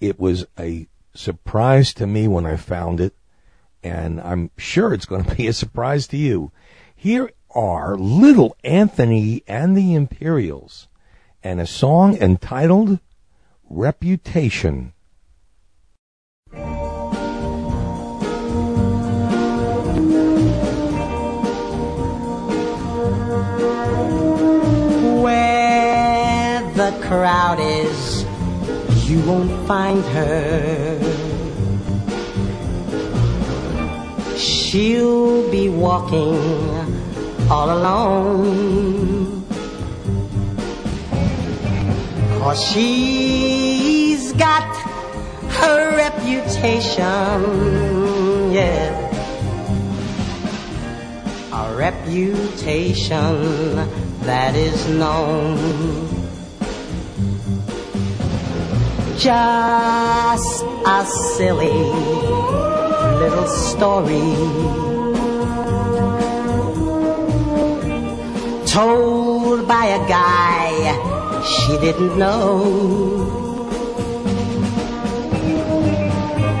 It was a surprise to me when I found it, and I'm sure it's going to be a surprise to you. Here are Little Anthony and the Imperials, and a song entitled Reputation. Where the crowd is, you won't find her. She'll be walking all alone. Cause she's got her reputation, yeah. A reputation that is known. Just a silly little story told by a guy she didn't know.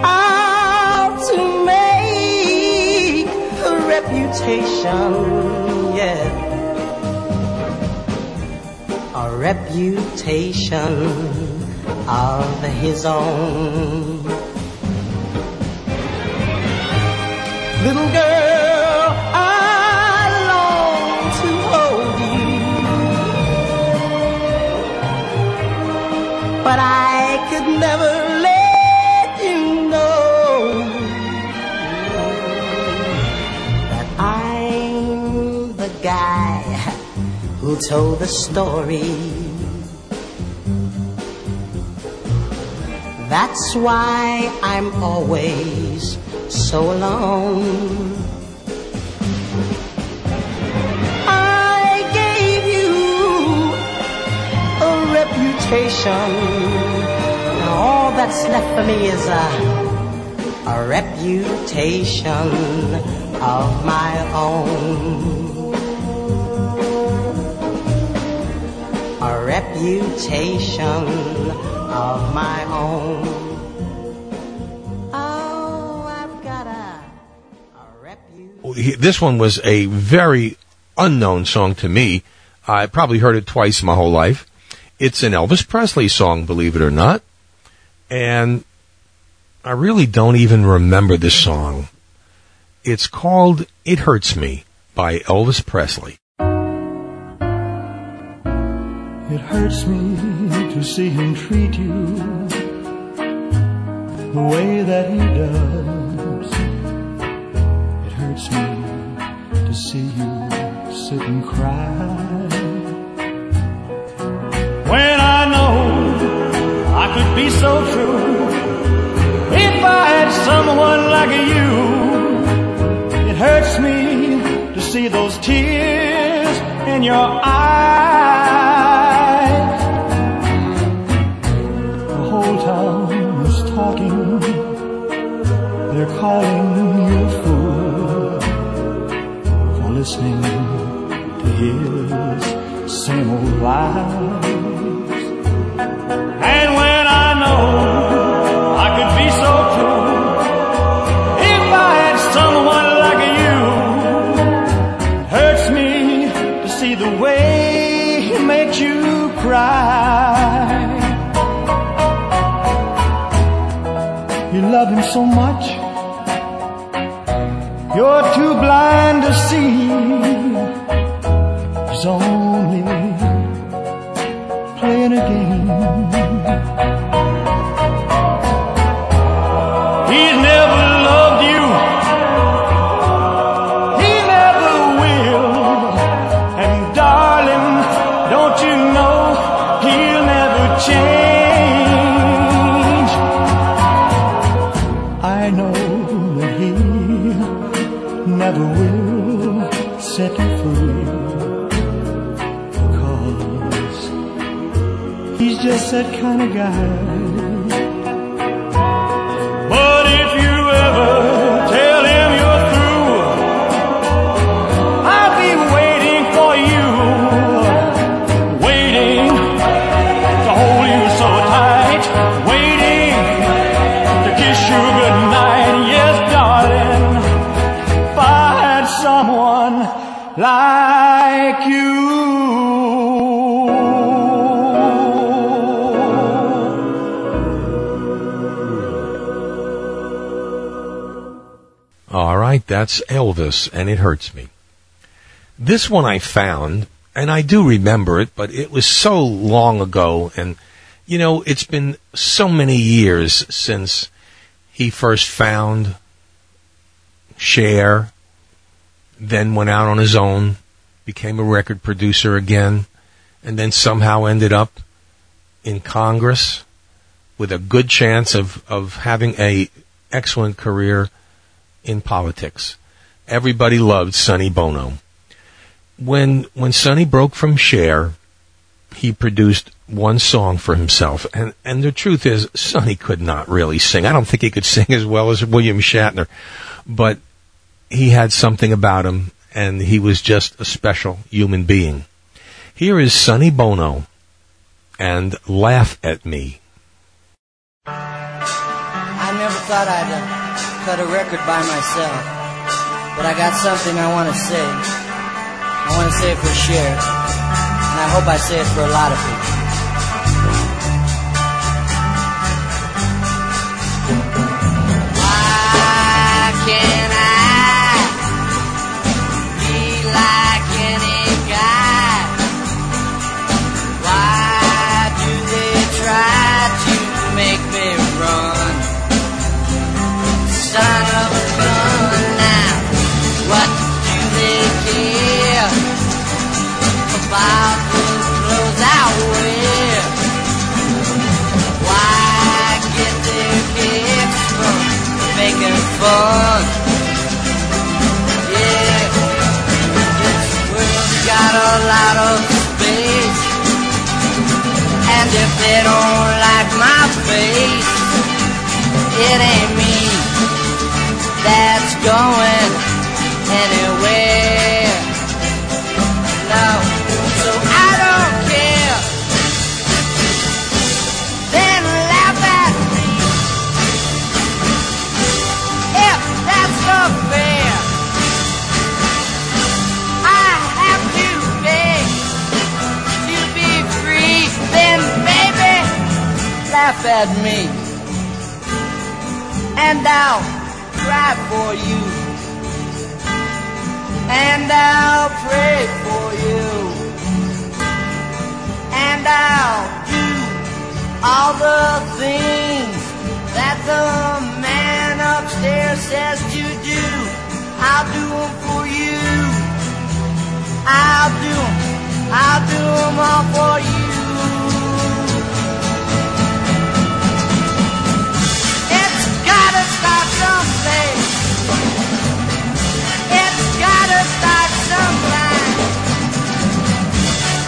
How to make a reputation, yeah. A reputation of his own. Little girl, I long to hold you, but I could never let you know that I'm the guy who told the story. That's why I'm always so alone. I gave you a reputation. Now all that's left for me is a, a reputation of my own. A reputation of my own. Oh, I've got a, a reputation. Oh, this one was a very unknown song to me. I probably heard it twice my whole life. It's an Elvis Presley song, believe it or not. And I really don't even remember this song. It's called It Hurts Me by Elvis Presley. It hurts me to see him treat you the way that he does. It hurts me to see you sit and cry. When I know I could be so true if I had someone like you. It hurts me to see those tears in your eyes. calling you a fool for listening to his same old lies. And when I know I could be so cruel if I had someone like you, hurts me to see the way he makes you cry. You love him so much you're too blind to see. That kind of guy. But if you ever tell him you're through, I'll be waiting for you, waiting to hold you so tight, waiting to kiss you goodnight. Yes, darling, if I had someone like you. That's Elvis, and it hurts me. This one I found, and I do remember it, but it was so long ago, and you know, it's been so many years since he first found Cher, then went out on his own, became a record producer again, and then somehow ended up in Congress with a good chance of, of having a excellent career in politics. Everybody loved Sonny Bono. When when Sonny broke from Cher, he produced one song for himself, and and the truth is, Sonny could not really sing. I don't think he could sing as well as William Shatner, but he had something about him, and he was just a special human being. Here is Sonny Bono, and laugh at me. I never thought I'd uh, cut a record by myself, but I got something I want to say. I want to say it for Cher, and I hope I say it for a lot of people. Why can't I get kicks from making fun? Yeah, this world's got a lot of space, and if they don't like my face, it ain't me that's going anywhere. Laugh at me, and I'll cry for you, and I'll pray for you, and I'll do all the things that the man upstairs says to do. I'll do them for you. I'll do them. I'll do them all for you. Gotta start someplace. It's gotta start sometime.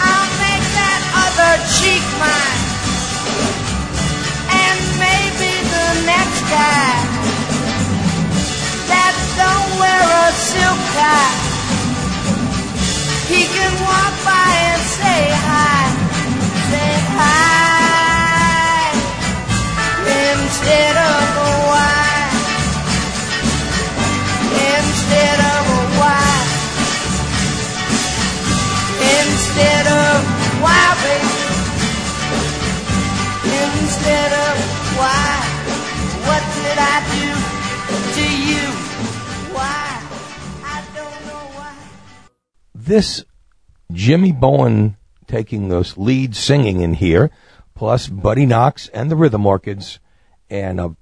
I'll make that other cheek mine. And maybe the next guy that don't wear a silk tie. He can walk by and say hi. Say hi. Instead of instead of a why. Instead of why, baby. Instead of why. What did I do to you? Why? I don't know why. This Jimmy Bowen taking those lead singing in here, plus Buddy Knox and the Rhythm Orchids, and a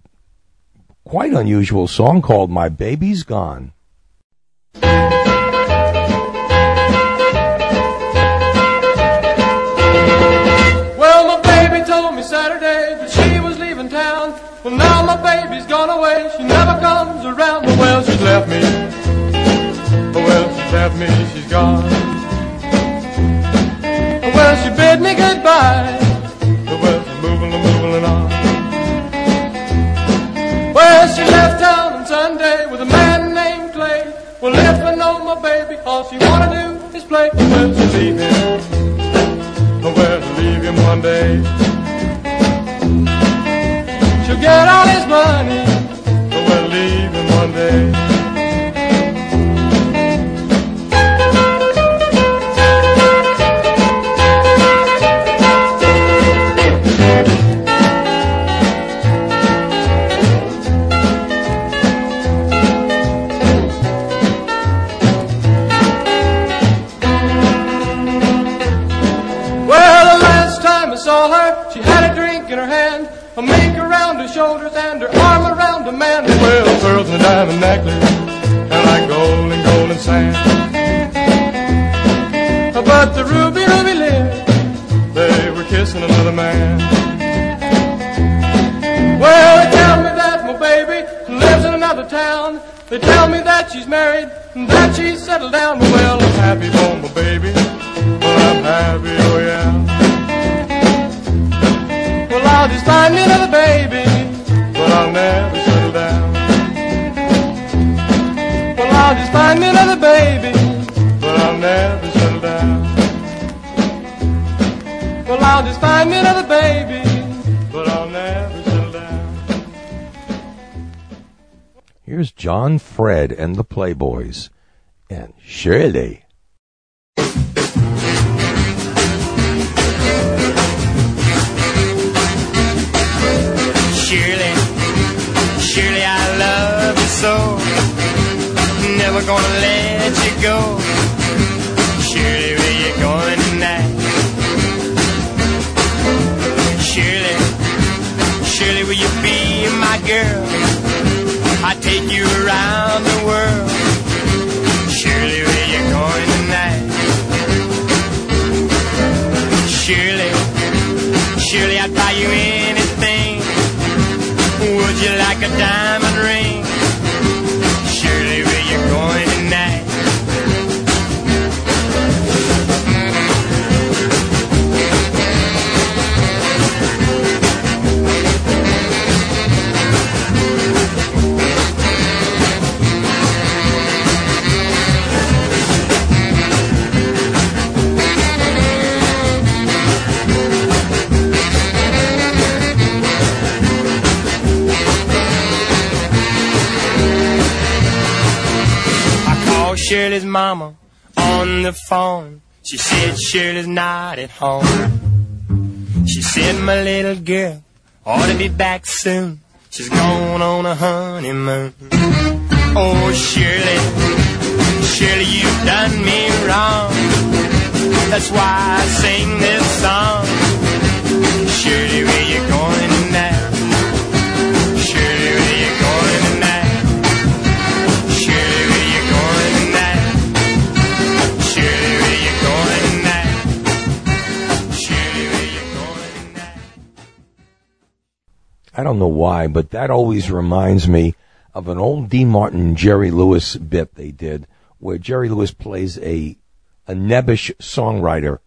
quite unusual song called My Baby's Gone. Well, my baby told me Saturday that she was leaving town. Well, now my baby's gone away. She never comes around. Well, she's left me. Well, she's left me. She's gone. Well, she bid me goodbye. All she wanna do is play. Well, she'll leave him. Oh, well, she'll leave him one day. She'll get all his money. Oh, well, leave him one day. A mink around her shoulders and her arm around a man. Well, pearls and a diamond necklace, and like gold and golden sand. But the ruby, ruby lips, they were kissing another man. Well, they tell me that my baby lives in another town. They tell me that she's married and that she's settled down. Well, I'm happy for my baby. Well, I'm happy, oh yeah. Well, I'll just find me another baby, but I'll never settle down. Well, I'll just find me another baby, but I'll never settle down. Well, I'll just find me another baby, but I'll never settle down. Here's John Fred and the Playboys, and Shirley. So. Never gonna let you go. Shirley, where you going tonight? Shirley, Shirley will you be my girl? I take you around the world. Shirley, where you going tonight? Shirley, Shirley I'd buy you anything. Would you like a diamond ring? Shirley's mama on the phone. She said Shirley's not at home. She said my little girl ought to be back soon. She's gone on a honeymoon. Oh Shirley, Shirley, you've done me wrong. That's why I sing this song. Shirley, where you going I don't know why, but that always reminds me of an old Dean Martin Jerry Lewis bit they did, where Jerry Lewis plays a a nebbish songwriter,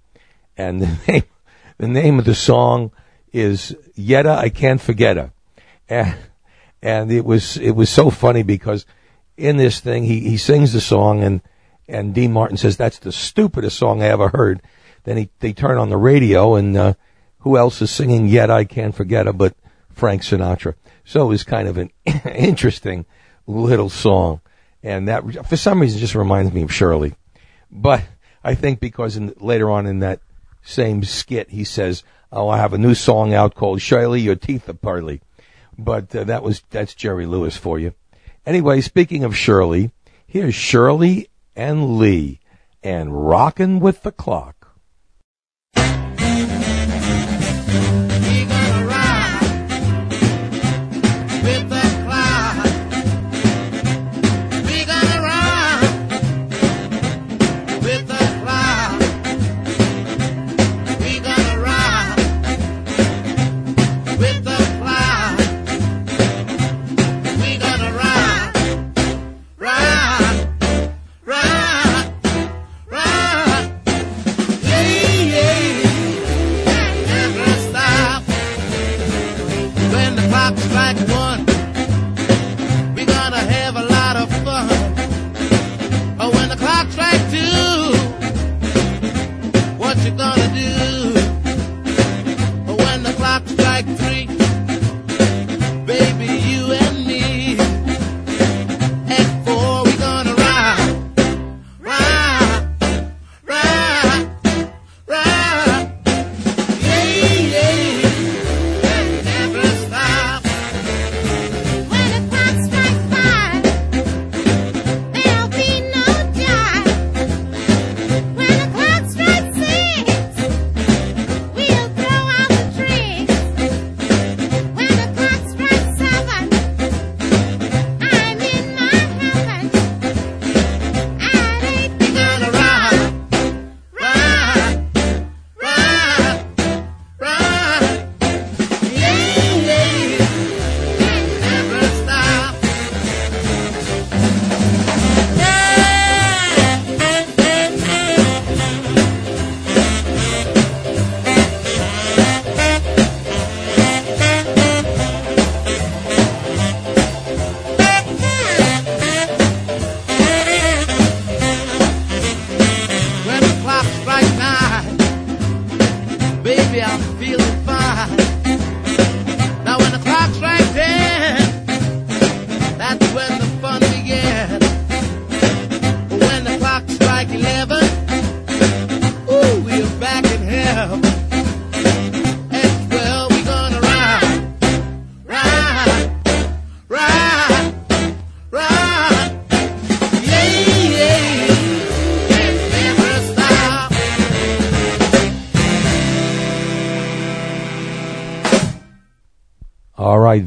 and the name the name of the song is Yetta I Can't Forget Her, and, and it was it was so funny because in this thing he he sings the song and and Dean Martin says that's the stupidest song I ever heard. Then he they turn on the radio and uh, who else is singing Yetta I Can't Forget Her but Frank Sinatra. So it was kind of an interesting little song, and that for some reason just reminds me of Shirley. But I think because in, later on in that same skit he says, "Oh, I have a new song out called Shirley, Your Teeth Are Pearly." But uh, that was that's Jerry Lewis for you. Anyway, speaking of Shirley, here's Shirley and Lee and Rockin' with the Clock.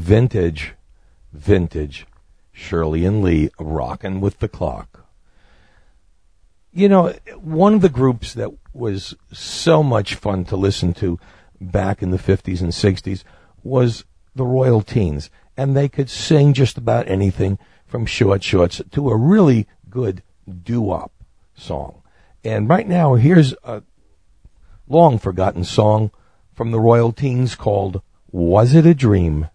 Vintage, vintage. Shirley and Lee rocking with the clock. You know, one of the groups that was so much fun to listen to back in the 50s and 60s was the Royal Teens. And they could sing just about anything from short shorts to a really good doo-wop song. And right now, here's a long forgotten song from the Royal Teens called Was It a Dream?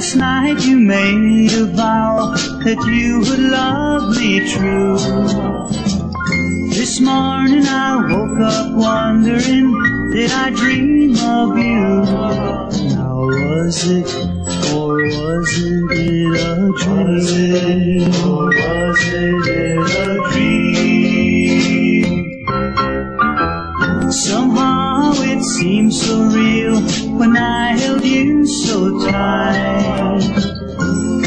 Last night you made a vow that you would love me true. This morning I woke up wondering, did I dream of you? Now was it, or wasn't it a dream? Or wasn't it a dream? Seemed so real when I held you so tight.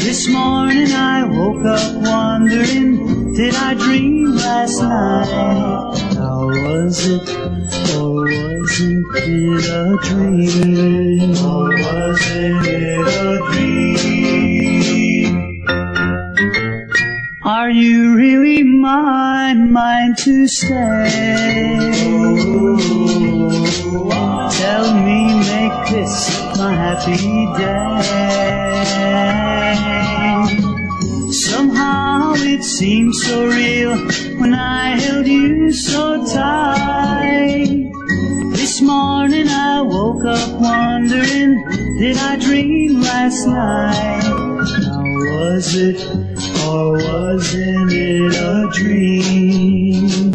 This morning I woke up wondering, did I dream last night? How was it, or wasn't it a dream? Or wasn't it a dream? Are you really mine, mine to stay? Tell me, make this my happy day. Somehow it seemed so real when I held you so tight. This morning I woke up wondering, did I dream last night? Now was it, or wasn't it a dream?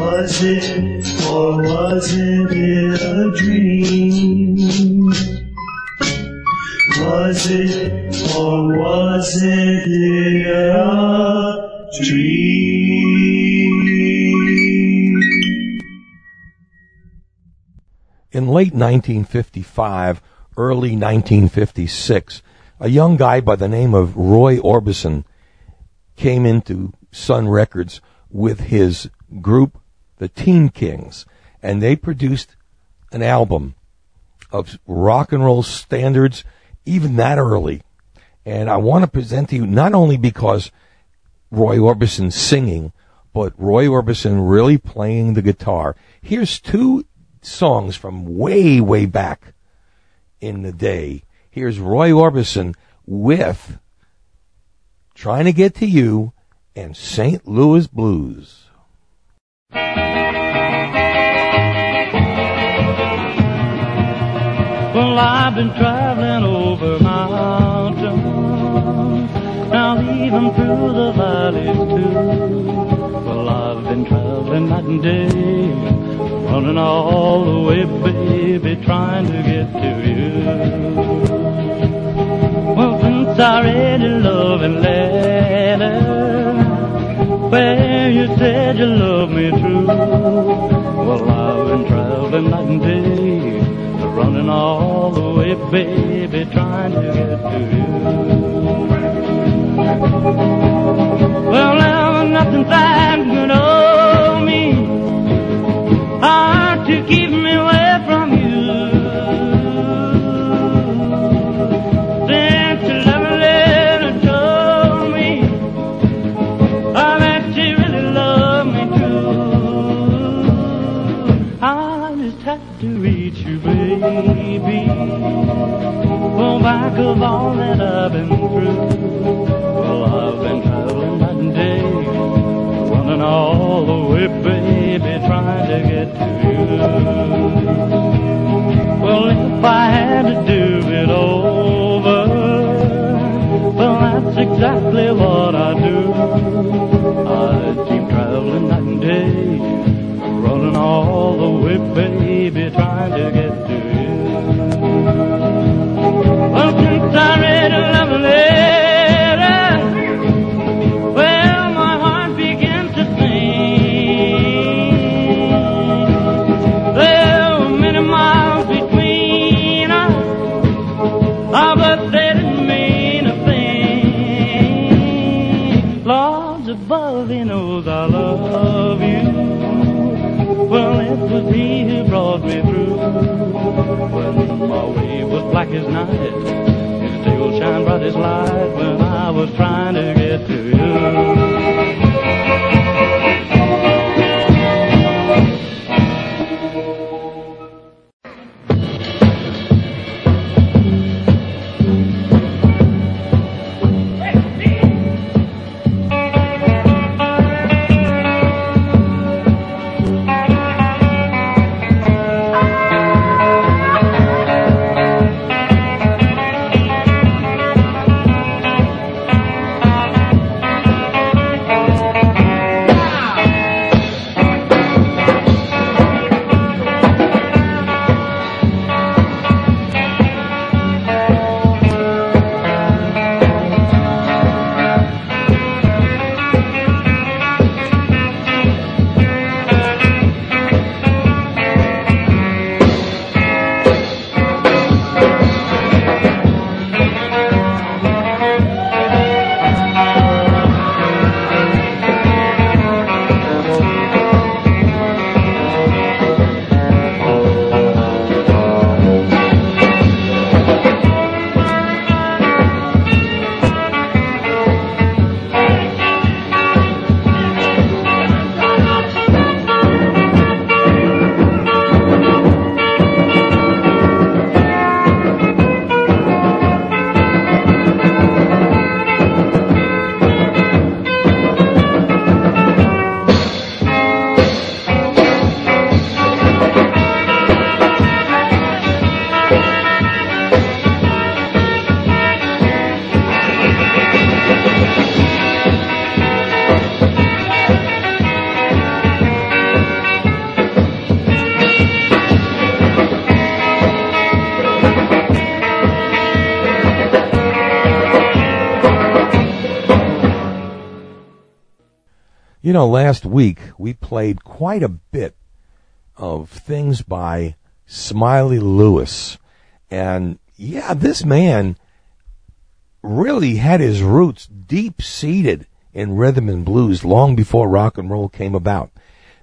Was it, or wasn't it a dream? Was it, or wasn't it a dream. In late 1955, early 1956, a young guy by the name of Roy Orbison came into Sun Records with his group, the Teen Kings, and they produced an album of rock and roll standards, even that early. And I want to present to you not only because Roy Orbison's singing, but Roy Orbison really playing the guitar. Here's two songs from way, way back in the day. Here's Roy Orbison with Trying to Get to You and St. Louis Blues. Well, I've been traveling over mountains, now even through the valleys too. Well, I've been traveling night and day, running all the way, baby, trying to get to you. I read your loving letter, where you said you love me true, well, I've been traveling night and day running all the way, baby, trying to get to you. Well, now nothing's that good of me, hard to keep back of all that I've been through. Well, I've been traveling night and day, running all the way, baby, trying to get to you. Well, if I had to do it over, well, that's exactly what I do. I'd keep traveling night and day, running all the way, baby, trying to get I read a love letter, well, my heart began to sing. There were many miles between us, ah, but didn't mean a thing. Lord's above, knows I love you. Well, it was He who brought me through. My way was black as night, when I was trying to get to you. You know, last week we played quite a bit of things by Smiley Lewis. And yeah, this man really had his roots deep seated in rhythm and blues long before rock and roll came about.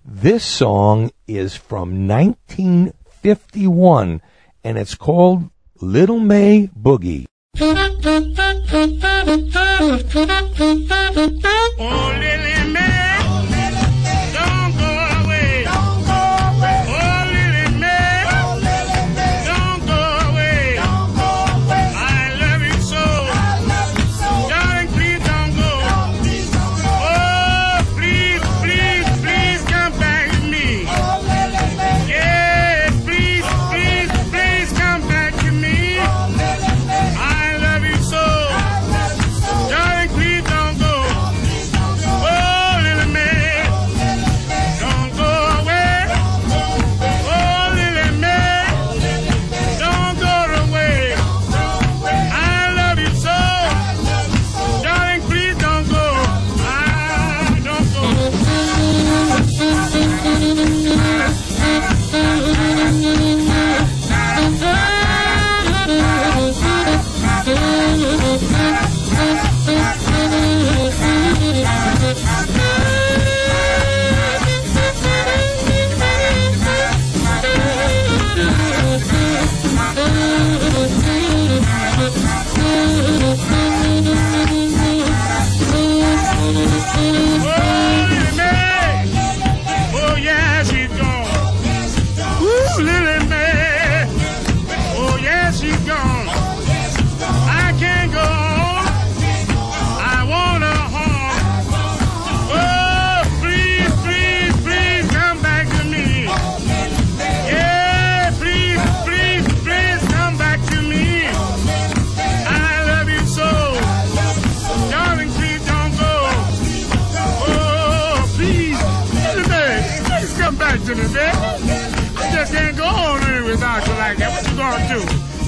This song is from 1951 and it's called Little May Boogie. Oh, Lily May,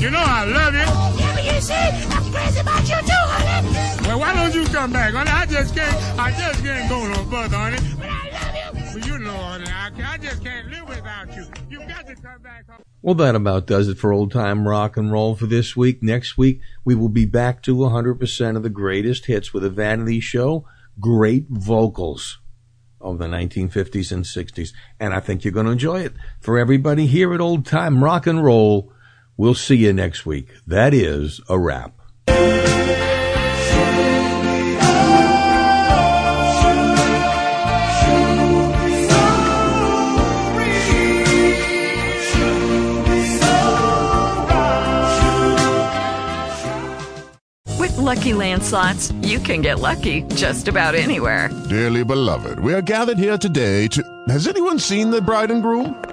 You know I love you. Yeah, but you see, I'm crazy about you too, honey. Well, why don't you come back, honey? I just can't, I just can't go no further, honey. But I love you. Well, you know, honey, I, I just can't live without you. You got to come back home. Well, that about does it for old time rock and roll for this week. Next week, we will be back to 100% of the greatest hits with a vanity show, great vocals of the 1950s and 60s. And I think you're going to enjoy it. For everybody here at Old Time Rock and Roll, we'll see you next week. That is a wrap. With Lucky Land slots, you can get lucky just about anywhere. Dearly beloved, we are gathered here today to. Has anyone seen the bride and groom?